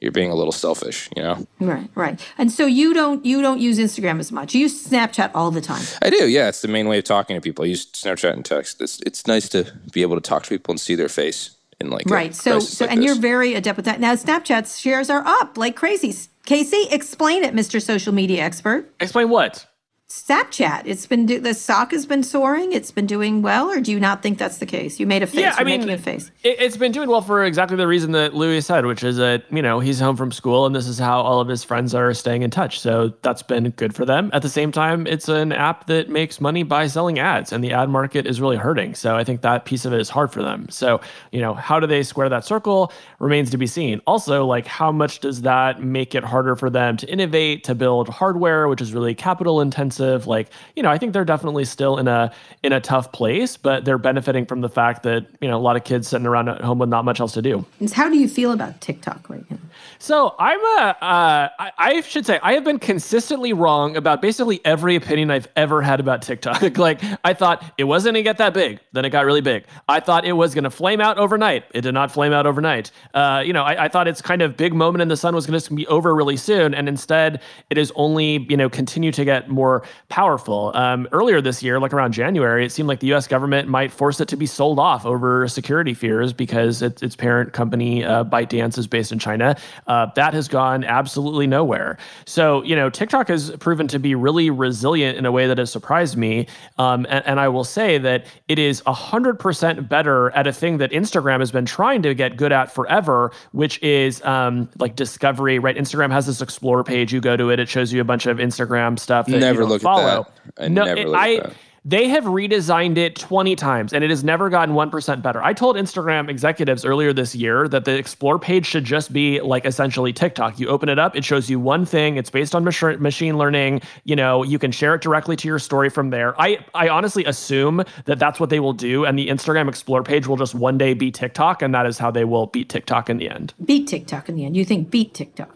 you're being a little selfish. You know. Right, right. And so you don't you don't use Instagram as much. You use Snapchat all the time. I do. Yeah, it's the main way of talking to people. I use Snapchat and text. It's it's nice to be able to talk to people and see their face in like a Right. So so like and this. you're very adept with that. Now Snapchat's shares are up like crazy. Casey, explain it, Mr. Social Media Expert. Explain what? Snapchat. It's been do- the stock has been soaring. It's been doing well, or do you not think that's the case? You made a face. Yeah, I You're mean, making a face. It, it's been doing well for exactly the reason that Louis said, which is that you know he's home from school and this is how all of his friends are staying in touch. So that's been good for them. At the same time, it's an app that makes money by selling ads, and the ad market is really hurting. So I think that piece of it is hard for them. So you know, how do they square that circle remains to be seen. Also, like how much does that make it harder for them to innovate, to build hardware, which is really capital intensive? Like you know, I think they're definitely still in a in a tough place, but they're benefiting from the fact that you know a lot of kids sitting around at home with not much else to do. And How do you feel about TikTok right now? So I'm a, uh, I, I should say I have been consistently wrong about basically every opinion I've ever had about TikTok. <laughs> like I thought it wasn't gonna get that big, then it got really big. I thought it was gonna flame out overnight. It did not flame out overnight. Uh, you know, I, I thought its kind of big moment in the sun was gonna be over really soon, and instead it is only you know continue to get more powerful. Um, earlier this year, like around January, it seemed like the U.S. government might force it to be sold off over security fears because its, its parent company uh, ByteDance is based in China. Uh, that has gone absolutely nowhere. So you know, TikTok has proven to be really resilient in a way that has surprised me. Um, and, and I will say that it is hundred percent better at a thing that Instagram has been trying to get good at forever, which is um, like discovery. Right? Instagram has this explore page. You go to it, it shows you a bunch of Instagram stuff. That Never you don't look at follow. that. I no, never it- look at I. that. They have redesigned it 20 times and it has never gotten 1% better. I told Instagram executives earlier this year that the explore page should just be like essentially TikTok. You open it up, it shows you one thing, it's based on mach- machine learning, you know, you can share it directly to your story from there. I I honestly assume that that's what they will do and the Instagram explore page will just one day be TikTok and that is how they will beat TikTok in the end. Beat TikTok in the end. You think beat TikTok?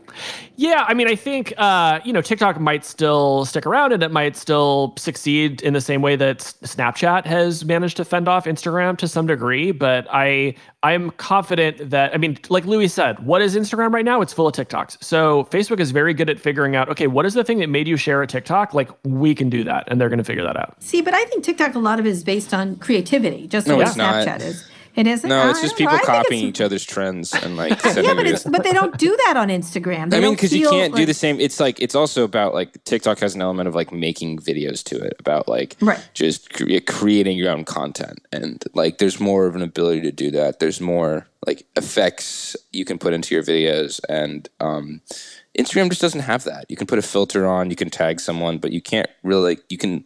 Yeah, I mean, I think uh, you know TikTok might still stick around, and it might still succeed in the same way that Snapchat has managed to fend off Instagram to some degree. But I I'm confident that I mean, like Louis said, what is Instagram right now? It's full of TikToks. So Facebook is very good at figuring out, okay, what is the thing that made you share a TikTok? Like we can do that, and they're going to figure that out. See, but I think TikTok a lot of it is based on creativity, just No, like it's not. Snapchat is. It isn't. No, it's just know. people copying each other's trends and like <laughs> Yeah, but it's but they don't do that on Instagram. They I mean, because you can't do the same. It's like it's also about like TikTok has an element of like making videos to it, about like Right. just cre- creating your own content, and like there's more of an ability to do that. There's more like effects you can put into your videos, and um, Instagram just doesn't have that. You can put a filter on, you can tag someone, but you can't really. Like, you can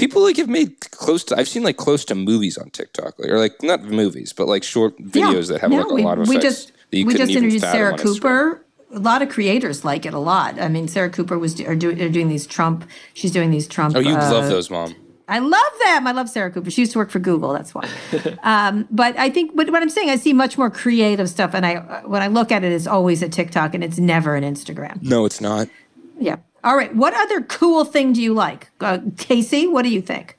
people like have made close to. I've seen like close to movies on TikTok, like, or like not movies, but like short videos that have Yeah, like a we, lot of we just we just introduced Sarah. Cooper. A lot of creators like it a lot. I mean, Sarah Cooper was do, are, do, are doing these Trump. She's doing these Trump. Oh, you uh, love those, mom. I love them. I love Sarah Cooper. She used to work for Google. That's why. <laughs> um, but I think, but what I'm saying, I see much more creative stuff, and I when I look at it, it's always a TikTok, and it's never an Instagram. No, it's not. Yeah. All right. What other cool thing do you like, uh, Casey? What do you think?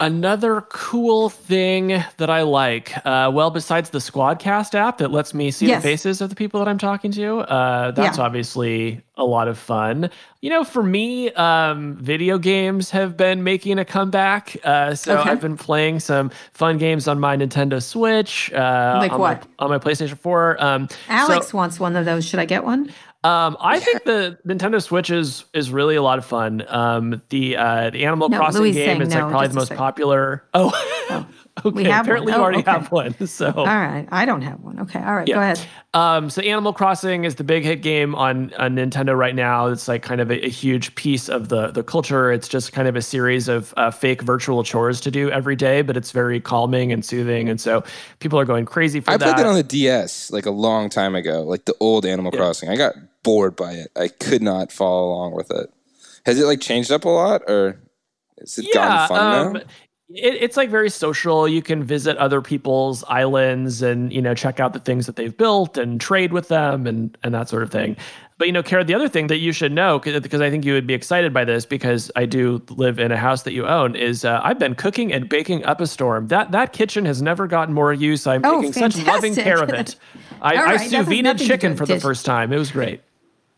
Another cool thing that I like, uh, well, besides the Squadcast app that lets me see Yes. the faces of the people that I'm talking to, uh, that's Yeah. obviously a lot of fun. You know, for me, um, video games have been making a comeback. Uh, so Okay. I've been playing some fun games on my Nintendo Switch. Uh, Like on what? My, on my PlayStation 4. Um, Alex so- wants one of those. Should I get one? Um, I think the Nintendo Switch is is really a lot of fun. Um, the uh, the Animal No, Crossing Louis game saying is like no, probably the most popular. <laughs> Oh, okay. We have Apparently, one. you Oh, already okay. have one. <laughs> So, All right. I don't have one. Okay. All right. Go ahead. um, so Animal Crossing is the big hit game on on Nintendo right now. It's like kind of a, a huge piece of the the culture. It's just kind of a series of uh, fake virtual chores to do every day, but it's very calming and soothing, and so people are going crazy for I that. I played that on the DS like a long time ago, like the old Animal Crossing. I got bored by it. I could not follow along with it. Has it like changed up a lot, or is it gotten fun now? um, It, it's like very social. You can visit other people's islands and you know check out the things that they've built and trade with them and and that sort of thing. But you know, Kara, the other thing that you should know because I think you would be excited by this because I do live in a house that you own is uh, I've been cooking and baking up a storm. That that kitchen has never gotten more use. I'm Oh, taking such loving care of it. <laughs> I, All I sous vide nothing to do chicken for the first time. It was great.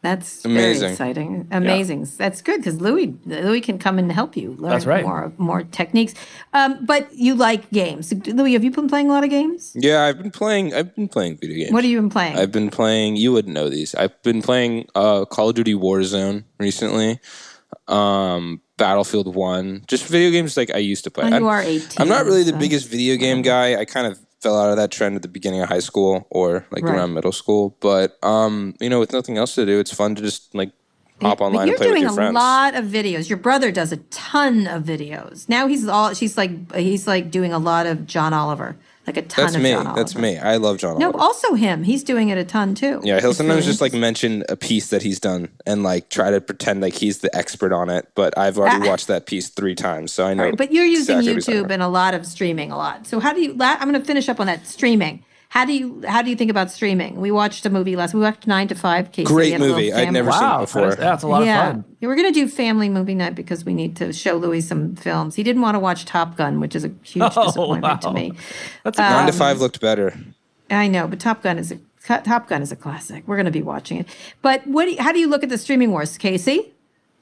That's Amazing. very exciting. Amazing. That's good because Louis Louis can come and help you learn That's right. more more techniques. Um, but you like games, Louis? Have you been playing a lot of games? Yeah, I've been playing. I've been playing video games. What have you been playing? I've been playing. You wouldn't know these. I've been playing uh, Call of Duty Warzone recently. Um, Battlefield One, just video games like I used to play. Oh, you I'm, are 18. I'm not really the biggest video game guy. I kind of fell out of that trend at the beginning of high school or like Right. around middle school. But um, you know, with nothing else to do, it's fun to just like hop online you're and play with doing your a friends. lot of videos. Your brother does a ton of videos. Now he's all she's like he's like doing a lot of John Oliver, like a ton That's of me. That's me. I love John. No, Oliver. also him. He's doing it a ton too. Yeah, he'll sometimes just like mention a piece that he's done and like try to pretend like he's the expert on it. But I've already Ah. watched that piece three times, so I know. Right, but you're using exactly what he's talking YouTube and a lot of streaming a lot. So how do you? la- I'm going to finish up on that streaming. How do you how do you think about streaming? We watched a movie last. We watched Nine to Five. Casey. Great had a little movie. I'd family- never seen it Wow, before. that's, that's a lot yeah. of fun. Yeah, we're gonna do family movie night because we need to show Louis some films. He didn't want to watch Top Gun, which is a huge Oh, disappointment to me. That's a Nine to Um, Five looked better. I know, but Top Gun is a Top Gun is a classic. We're gonna be watching it. But what? Do you, how do you look at the streaming wars, Casey?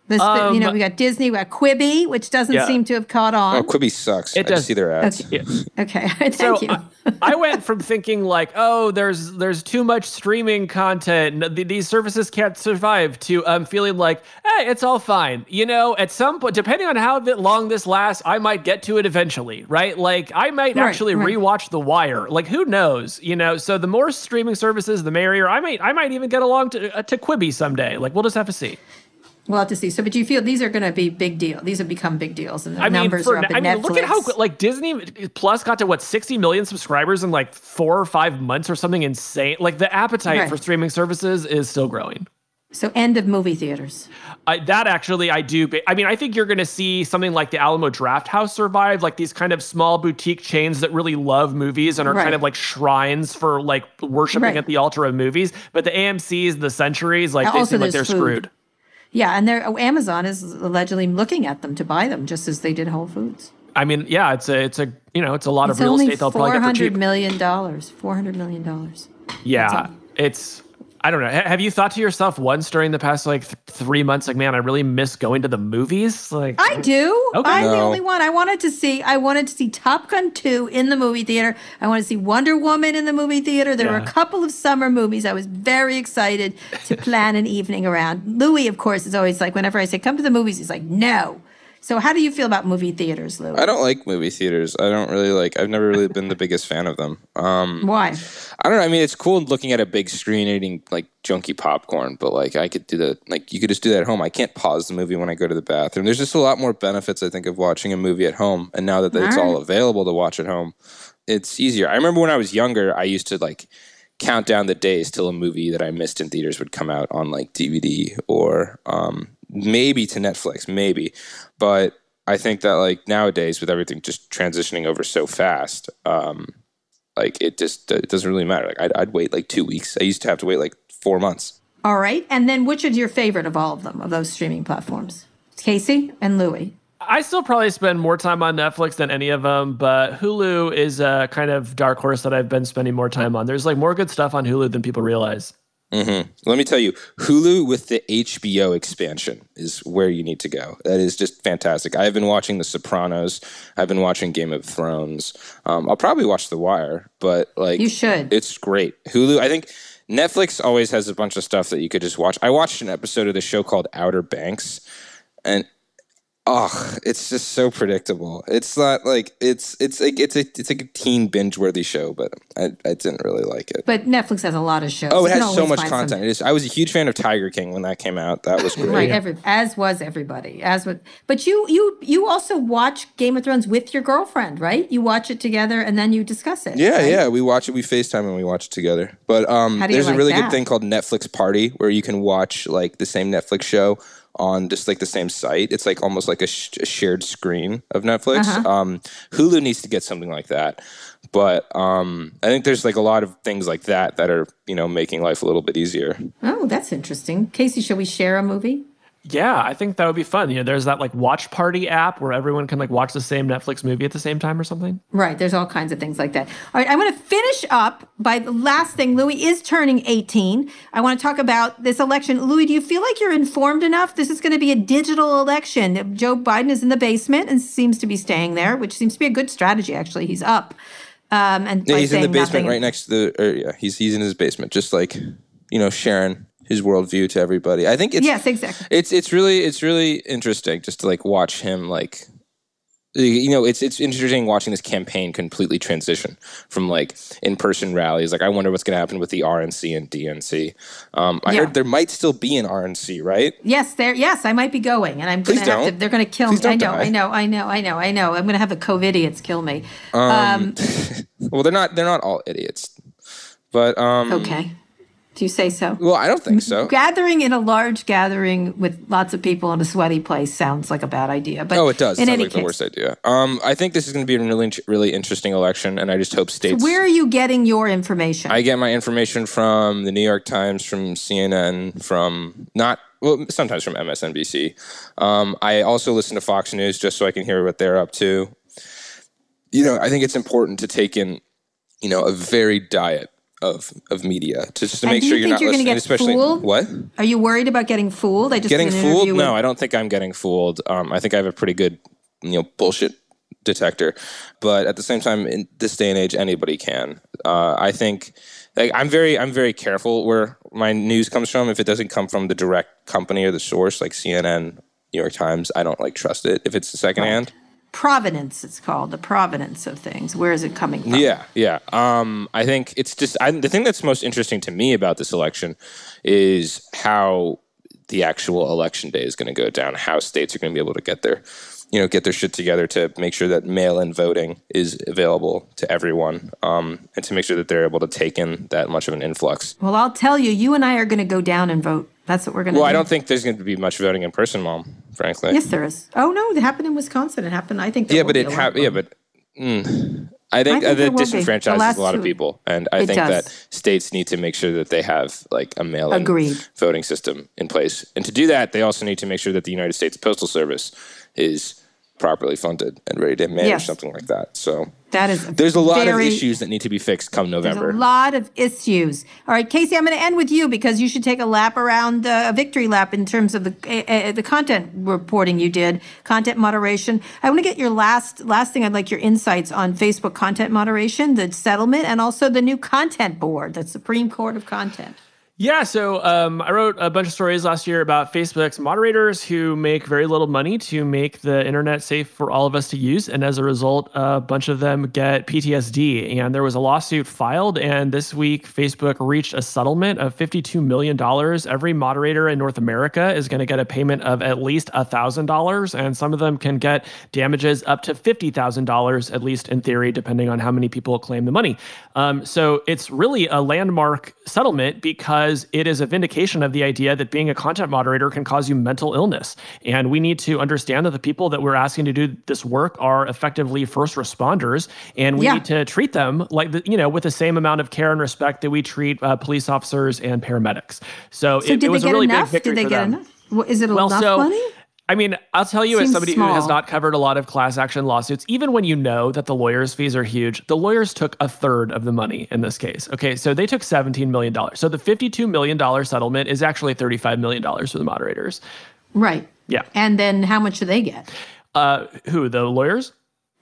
This, you know, Um, we got Disney, we got Quibi, which doesn't Yeah. seem to have caught on. Oh, on. Quibi sucks. It I does. see their ads. Okay, okay. <laughs> thank so you. I, I went from thinking like, oh, there's there's too much streaming content, these services can't survive, to um feeling like, hey, it's all fine. You know, at some point, depending on how long this lasts, I might get to it eventually, right? Like, I might Right, actually right. rewatch The Wire. Like, who knows? You know, so the more streaming services, the merrier. I might I might even get along to uh, to Quibi someday. Like, we'll just have to see. We'll have to see. So, but do you feel these are going to be big deal? These have become big deals, and the I mean, numbers for, are up I mean, Netflix. look at how like Disney Plus got to what 60 million subscribers in like four or five months or something insane. Like the appetite Right. for streaming services is still growing. so end of movie theaters. I, that actually, I do. I mean, I think you're going to see something like the Alamo Drafthouse survive, like these kind of small boutique chains that really love movies and are Right. kind of like shrines for like worshiping Right. at the altar of movies. But the AMC's, the Centuries, like they seem like they're food. screwed. Yeah, and they're, oh, Amazon is allegedly looking at them to buy them, just as they did Whole Foods. I mean, yeah, it's a, it's a, you know, it's a lot It's of real estate they'll probably get for hundred cheap. million dollars. Four hundred million dollars. Yeah, it's. I don't know. Have you thought to yourself once during the past like th- three months, like, man, I really miss going to the movies? Like, I do. Okay. I'm the only one. I wanted to see. I wanted to see Top Gun two in the movie theater. I wanted to see Wonder Woman in the movie theater. There were a couple of summer movies. I was very excited to <laughs> plan an evening around. Louis, of course, is always like, whenever I say come to the movies, he's like, no. So how do you feel about movie theaters, Louis? I don't like movie theaters. I don't really like. I've never really been the biggest fan of them. Um, Why? I don't know. I mean, it's cool looking at a big screen eating like junky popcorn, but like I could do that. Like you could just do that at home. I can't pause the movie when I go to the bathroom. There's just a lot more benefits I think of watching a movie at home. And now that it's all available to watch at home, it's easier. I remember when I was younger, I used to like count down the days till a movie that I missed in theaters would come out on like DVD or um, maybe to Netflix, maybe. But I think that like nowadays with everything just transitioning over so fast, um, like it just it doesn't really matter. Like I'd, I'd wait like two weeks. I used to have to wait like four months. All right. And then which is your favorite of all of them, of those streaming platforms? Casey and Louis. I still probably spend more time on Netflix than any of them, but Hulu is a kind of dark horse that I've been spending more time on. There's like more good stuff on Hulu than people realize. Let me tell you, Hulu with the HBO expansion is where you need to go. That is just fantastic. I've been watching The Sopranos. I've been watching Game of Thrones. Um, I'll probably watch The Wire, but like You should. It's great. Hulu. I think Netflix always has a bunch of stuff that you could just watch. I watched an episode of the show called Outer Banks, and oh, it's just so predictable. It's not like it's it's like it's a it's like a teen binge worthy show, but I, I didn't really like it. But Netflix has a lot of shows. Oh, it has so much content. some- It is. I was a huge fan of Tiger King when that came out. That was great. Right, every as was everybody. As with, but you you you also watch Game of Thrones with your girlfriend, right? You watch it together and then you discuss it. Yeah, right? yeah. We watch it. We FaceTime and we watch it together. But um, How do you there's like a really that? good thing called Netflix Party where you can watch like the same Netflix show on just like the same site. It's like almost like a, sh- a shared screen of Netflix. Uh-huh. Um, Hulu needs to get something like that. But um, I think there's like a lot of things like that that are you know making life a little bit easier. Oh, that's interesting. Casey, shall we share a movie? Yeah, I think that would be fun. You know, there's that like watch party app where everyone can like watch the same Netflix movie at the same time or something. Right, there's all kinds of things like that. All right, I'm going to finish up by the last thing. Louis is turning 18. I want to talk about this election. Louis, do you feel like you're informed enough? This is going to be a digital election. Joe Biden is in the basement and seems to be staying there, which seems to be a good strategy. Actually, he's up. Um, and Yeah, he's in the basement nothing- right next to the. Or, yeah, he's he's in his basement, just like you know Sharon his worldview to everybody. I think it's yes, exactly. It's it's really it's really interesting just to like watch him like you know it's it's interesting watching this campaign completely transition from like in person rallies. Like I wonder what's going to happen with the RNC and DNC. Um, I Yeah. heard there might still be an RNC, right? Yes, there. Yes, I might be going, and I'm have to. They're gonna kill Please me. I know, die. I know, I know, I know, I know. I'm gonna have the COVIDiots kill me. Um, <laughs> well, they're not they're not all idiots, but um, Okay, do you say so? well, I don't think so. Gathering in a large gathering with lots of people in a sweaty place sounds like a bad idea. But Oh, it does. In Sounds any like case, the worst idea. Um, I think this is going to be a really, really interesting election, and I just hope states. where are you getting your information? I get my information from the New York Times, from CNN, from not well, sometimes from MSNBC. Um, I also listen to Fox News just so I can hear what they're up to. You know, I think it's important to take in, you know, a varied diet of of media to just to And make sure you're not you're listening, get especially fooled? what are you worried about getting fooled? I just getting fooled. with- No, I don't think I'm getting fooled. Um, I think I have a pretty good, you know, bullshit detector. But at the same time, in this day and age, anybody can. Uh, I think, like, I'm very, I'm very careful where my news comes from. If it doesn't come from the direct company or the source, like CNN, New York Times, I don't like trust it. If it's the second secondhand. Provenance. It's called the providence of things. Where is it coming from? Yeah, yeah. Um, I think it's just I, the thing that's most interesting to me about this election is how the actual election day is going to go down. How states are going to be able to get their, you know, get their shit together to make sure that mail-in voting is available to everyone, um, and to make sure that they're able to take in that much of an influx. Well, I'll tell you, you and I are going to go down and vote. That's what we're going to Well, do. I don't think there's going to be much voting in person, Mom. Frankly. Yes, there is. Oh no, it happened in Wisconsin. It happened. I think. Yeah, but it a lot ha- yeah, but I think, I think that. Disenfranchises a lot of people, and I think does. that states need to make sure that they have like a mail-in Agreed. voting system in place, and to do that, they also need to make sure that the United States Postal Service is properly funded and ready to manage Yes. something like that. So that is. there's a lot very, of issues that need to be fixed come November. a lot of issues. All right, Casey, I'm going to end with you because you should take a lap around uh, a victory lap in terms of the uh, uh, the content reporting you did, content moderation. I want to get your last last thing. I'd like your insights on Facebook content moderation, the settlement, and also the new content board, the Supreme Court of Content. Yeah, so um, I wrote a bunch of stories last year about Facebook's moderators who make very little money to make the internet safe for all of us to use. And as a result, a bunch of them get PTSD. And there was a lawsuit filed. And this week, Facebook reached a settlement of $52 million. Every moderator in North America is going to get a payment of at least $1,000. And some of them can get damages up to $50,000, at least in theory, depending on how many people claim the money. Um, so it's really a landmark settlement because it is a vindication of the idea that being a content moderator can cause you mental illness. And we need to understand that the people that we're asking to do this work are effectively first responders, and we Yeah. need to treat them like the, you know with the same amount of care and respect that we treat uh, police officers and paramedics. So, So it, did it was they a get really enough? big victory Did they for get them. enough? Is it Well, enough so money? I mean, I'll tell you, as Seems somebody who has not covered a lot of class action lawsuits, even when you know that the lawyers' fees are huge, the lawyers took a third of the money in this case. Okay, so they took $17 million. So the $52 million settlement is actually $35 million for the moderators. Right. Yeah. And then how much do they get? Uh, who, the lawyers?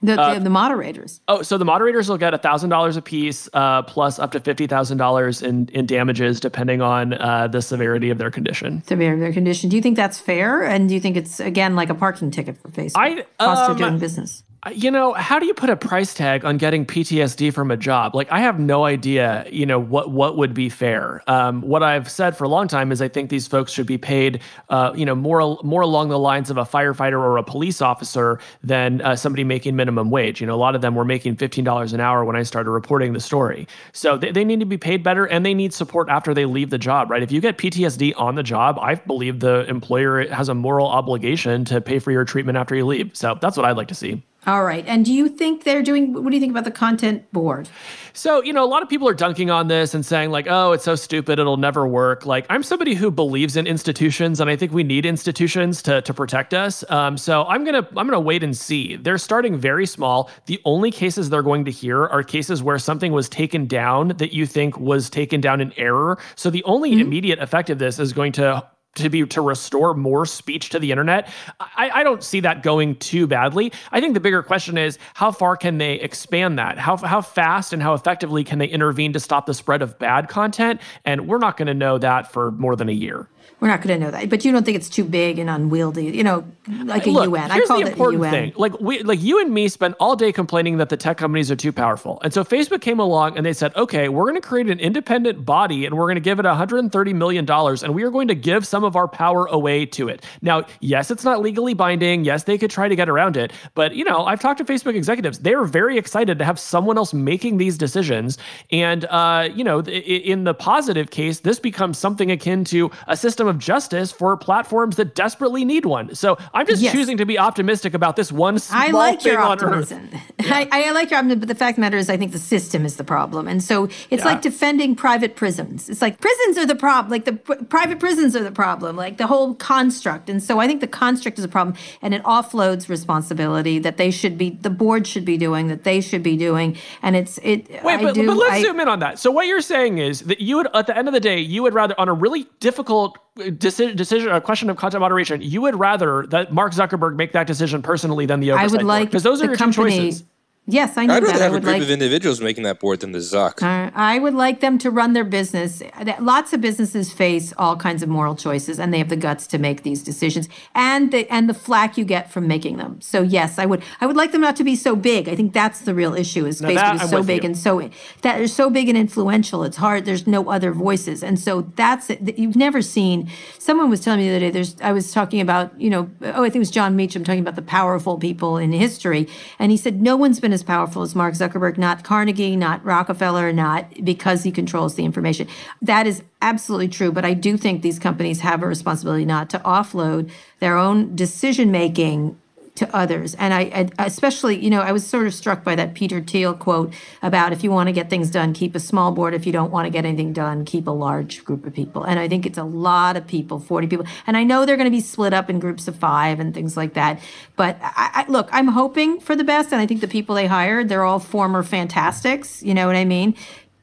The, Uh, the, the moderators. Oh, so the moderators will get $1,000 a piece, uh, plus up to $50,000 in, in damages, depending on uh, the severity of their condition. severe their condition. Do you think that's fair? And do you think it's again like a parking ticket for Facebook? I- cost um, of doing business. You know, how do you put a price tag on getting PTSD from a job? Like, I have no idea, you know, what what would be fair. Um, what I've said for a long time is I think these folks should be paid, uh, you know, more more along the lines of a firefighter or a police officer than uh, somebody making minimum wage. You know, a lot of them were making fifteen dollars an hour when I started reporting the story. So they, they need to be paid better, and they need support after they leave the job. Right? If you get PTSD on the job, I believe the employer has a moral obligation to pay for your treatment after you leave. So that's what I'd like to see. All right. And do you think they're doing? What do you think about the content board? So, you know, a lot of people are dunking on this and saying, like, oh, it's so stupid, it'll never work. Like, I'm somebody who believes in institutions, and I think we need institutions to, to protect us. Um, so I'm gonna I'm gonna wait and see. They're starting very small. The only cases they're going to hear are cases where something was taken down that you think was taken down in error. So the only immediate effect of this is going to to be to restore more speech to the internet, I, I don't see that going too badly. I think the bigger question is how far can they expand that? How how fast and how effectively can they intervene to stop the spread of bad content? And we're not going to know that for more than a year. We're not going to know that, but you don't think it's too big and unwieldy, you know, like a Look, UN. Here's I call the it important a UN. thing. Like we, like you and me spent all day complaining that the tech companies are too powerful, and so Facebook came along and they said, "Okay, we're going to create an independent body, and we're going to give it 130 million dollars, and we are going to give some of our power away to it." Now, yes, it's not legally binding. Yes, they could try to get around it, but you know, I've talked to Facebook executives. They are very excited to have someone else making these decisions, and uh, you know, in the positive case, this becomes something akin to a system of justice for platforms that desperately need one. So I'm just Yes. choosing to be optimistic about this one small I like thing your on Earth. optimism. <laughs> I, I like your optimism, but the fact of the matter is, I think the system is the problem. And so it's Yeah. like defending private prisons. It's like prisons are the problem, like the pr- private prisons are the problem, like the whole construct. And so I think the construct is a problem, and it offloads responsibility that they should be, the board should be doing, that they should be doing. And it's it. Wait, I but, do, but let's I- zoom in on that. So what you're saying is that you would, at the end of the day, you would rather, on a really difficult decision, decision, a question of content moderation, you would rather that Mark Zuckerberg make that decision personally than the oversight I would like because those are your company. two choices. Yes, I know I'd that. rather I have a group like of individuals making that board than the Zuck. Uh, I would like them to run their business. Lots of businesses face all kinds of moral choices, and they have the guts to make these decisions, and the and the flack you get from making them. So yes, I would I would like them not to be so big. I think that's the real issue. Is Now Facebook that is so big you. and so that they're so big and influential. It's hard. There's no other voices, and so that's it. You've never seen. Someone was telling me the other day. There's I was talking about you know oh I think it was Jon Meacham talking about the powerful people in history, and he said no one's been as powerful as Mark Zuckerberg, not Carnegie, not Rockefeller, not because he controls the information. That is absolutely true, but I do think these companies have a responsibility not to offload their own decision making to others. And I, I especially, you know, I was sort of struck by that Peter Thiel quote about if you want to get things done, keep a small board. If you don't want to get anything done, keep a large group of people. And I think it's a lot of people, 40 people. And I know they're going to be split up in groups of five and things like that. But I, I, look, I'm hoping for the best. And I think the people they hired, they're all former fantastics. You know what I mean?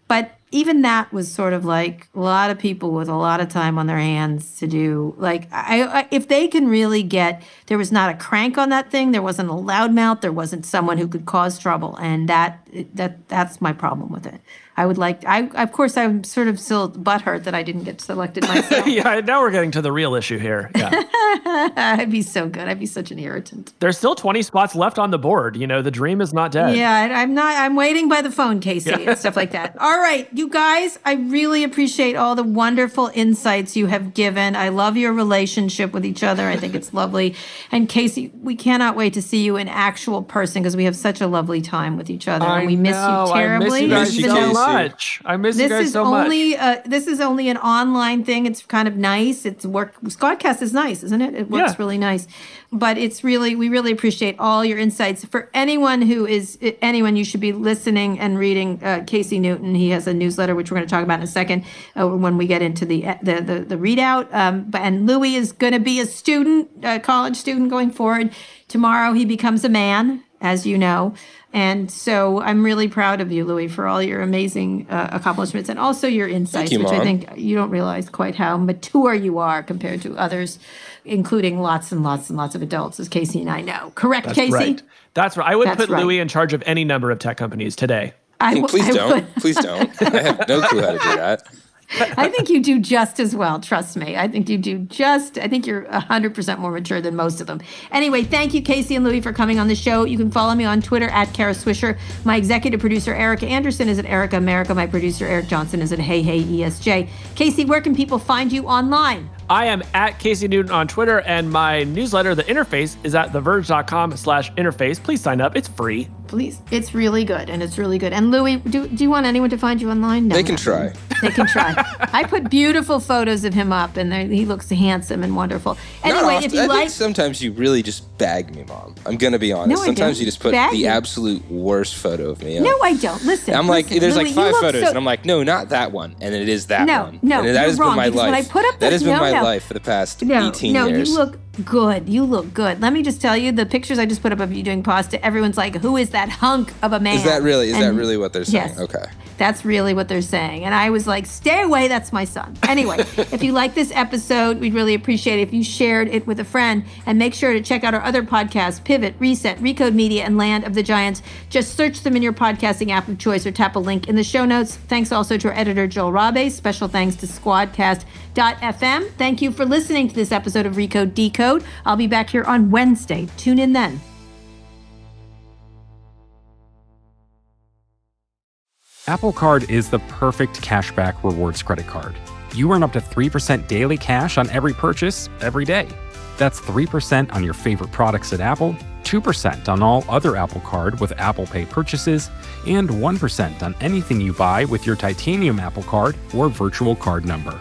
But even that was sort of like a lot of people with a lot of time on their hands to do like I, I if they can really get there was not a crank on that thing there wasn't a loudmouth there wasn't someone who could cause trouble and that that that's my problem with it i would like i of course i'm sort of still butthurt that i didn't get selected myself <laughs> yeah, now we're getting to the real issue here. Yeah. <laughs> i'd be so good i'd be such an irritant There's still 20 spots left on the board. You know, the dream is not dead. Yeah, I- I'm not. I'm waiting by the phone, Casey, and stuff like that. <laughs> All right, you guys, I really appreciate all the wonderful insights you have given. I love your relationship with each other. I think it's lovely. And Casey, we cannot wait to see you in actual person because we have such a lovely time with each other, and we miss you terribly. I miss you guys even so though- much. much. I miss you this guys is so much. only uh, this is only an online thing. It's kind of nice. It's work. Squadcast is nice, isn't it? It works Yeah. really nice. But it's really we really appreciate all your insights. For anyone who is anyone, you should be listening and reading uh, Casey Newton. He has a newsletter which we're going to talk about in a second uh, when we get into the the the, the readout. Um, but and Louis is going to be a student, a college student going forward. Tomorrow he becomes a man, as you know. And so I'm really proud of you, Louis, for all your amazing uh, accomplishments and also your insights, you, which I think you don't realize quite how mature you are compared to others, including lots and lots and lots of adults, as Casey and I know. Correct, That's Casey? right. That's right. I would That's put right. Louis in charge of any number of tech companies today. I w- Please I don't. would- Please don't. I have no clue how to do that. <laughs> I think you do just as well. Trust me. I think you do just, I think you're 100% more mature than most of them. Anyway, thank you, Casey and Louis, for coming on the show. You can follow me on Twitter at Kara Swisher. My executive producer, Erica Anderson, is at Erica America. My producer, Eric Johnson, is at Hey Hey ESJ. Casey, where can people find you online? I am at Casey Newton on Twitter, and my newsletter, The Interface, is at theverge.com slash interface. Please sign up. It's free. Please. It's really good, and it's really good. And Louis, do, do you want anyone to find you online? No, They can not try. They can try. <laughs> I put beautiful photos of him up, and he looks handsome and wonderful. Anyway, if you I like, think sometimes you really just bag me, mom. I'm gonna be honest. I sometimes you just put Bag the you. absolute worst photo of me. up. no, I don't. Listen. I'm like, listen, there's Louis, like five photos, so- and I'm like, no, not that one, and it is that No, one. no, and that has wrong, been my because when life. I put up that has been no, my no. life for the past No, 18 no, years. you look good. You look good. Let me just tell you, the pictures I just put up of you doing pasta, everyone's like, who is that hunk of a man? Is that really? Is that really what they're saying? Yes. Okay. That's really what they're saying. And I was like, stay away, that's my son. Anyway, <laughs> if you like this episode, we'd really appreciate it if you shared it with a friend. And make sure to check out our other podcasts Pivot, Reset, Recode Media, and Land of the Giants. Just search them in your podcasting app of choice or tap a link in the show notes. Thanks also to our editor, Joel Rabe. Special thanks to Squadcast.fm. Thank you for listening to this episode of Recode Decode. I'll be back here on Wednesday. Tune in then. Apple Card is the perfect cashback rewards credit card. You earn up to 3% daily cash on every purchase every day. That's 3% on your favorite products at Apple, 2% on all other Apple Card with Apple Pay purchases, and 1% on anything you buy with your titanium Apple Card or virtual card number.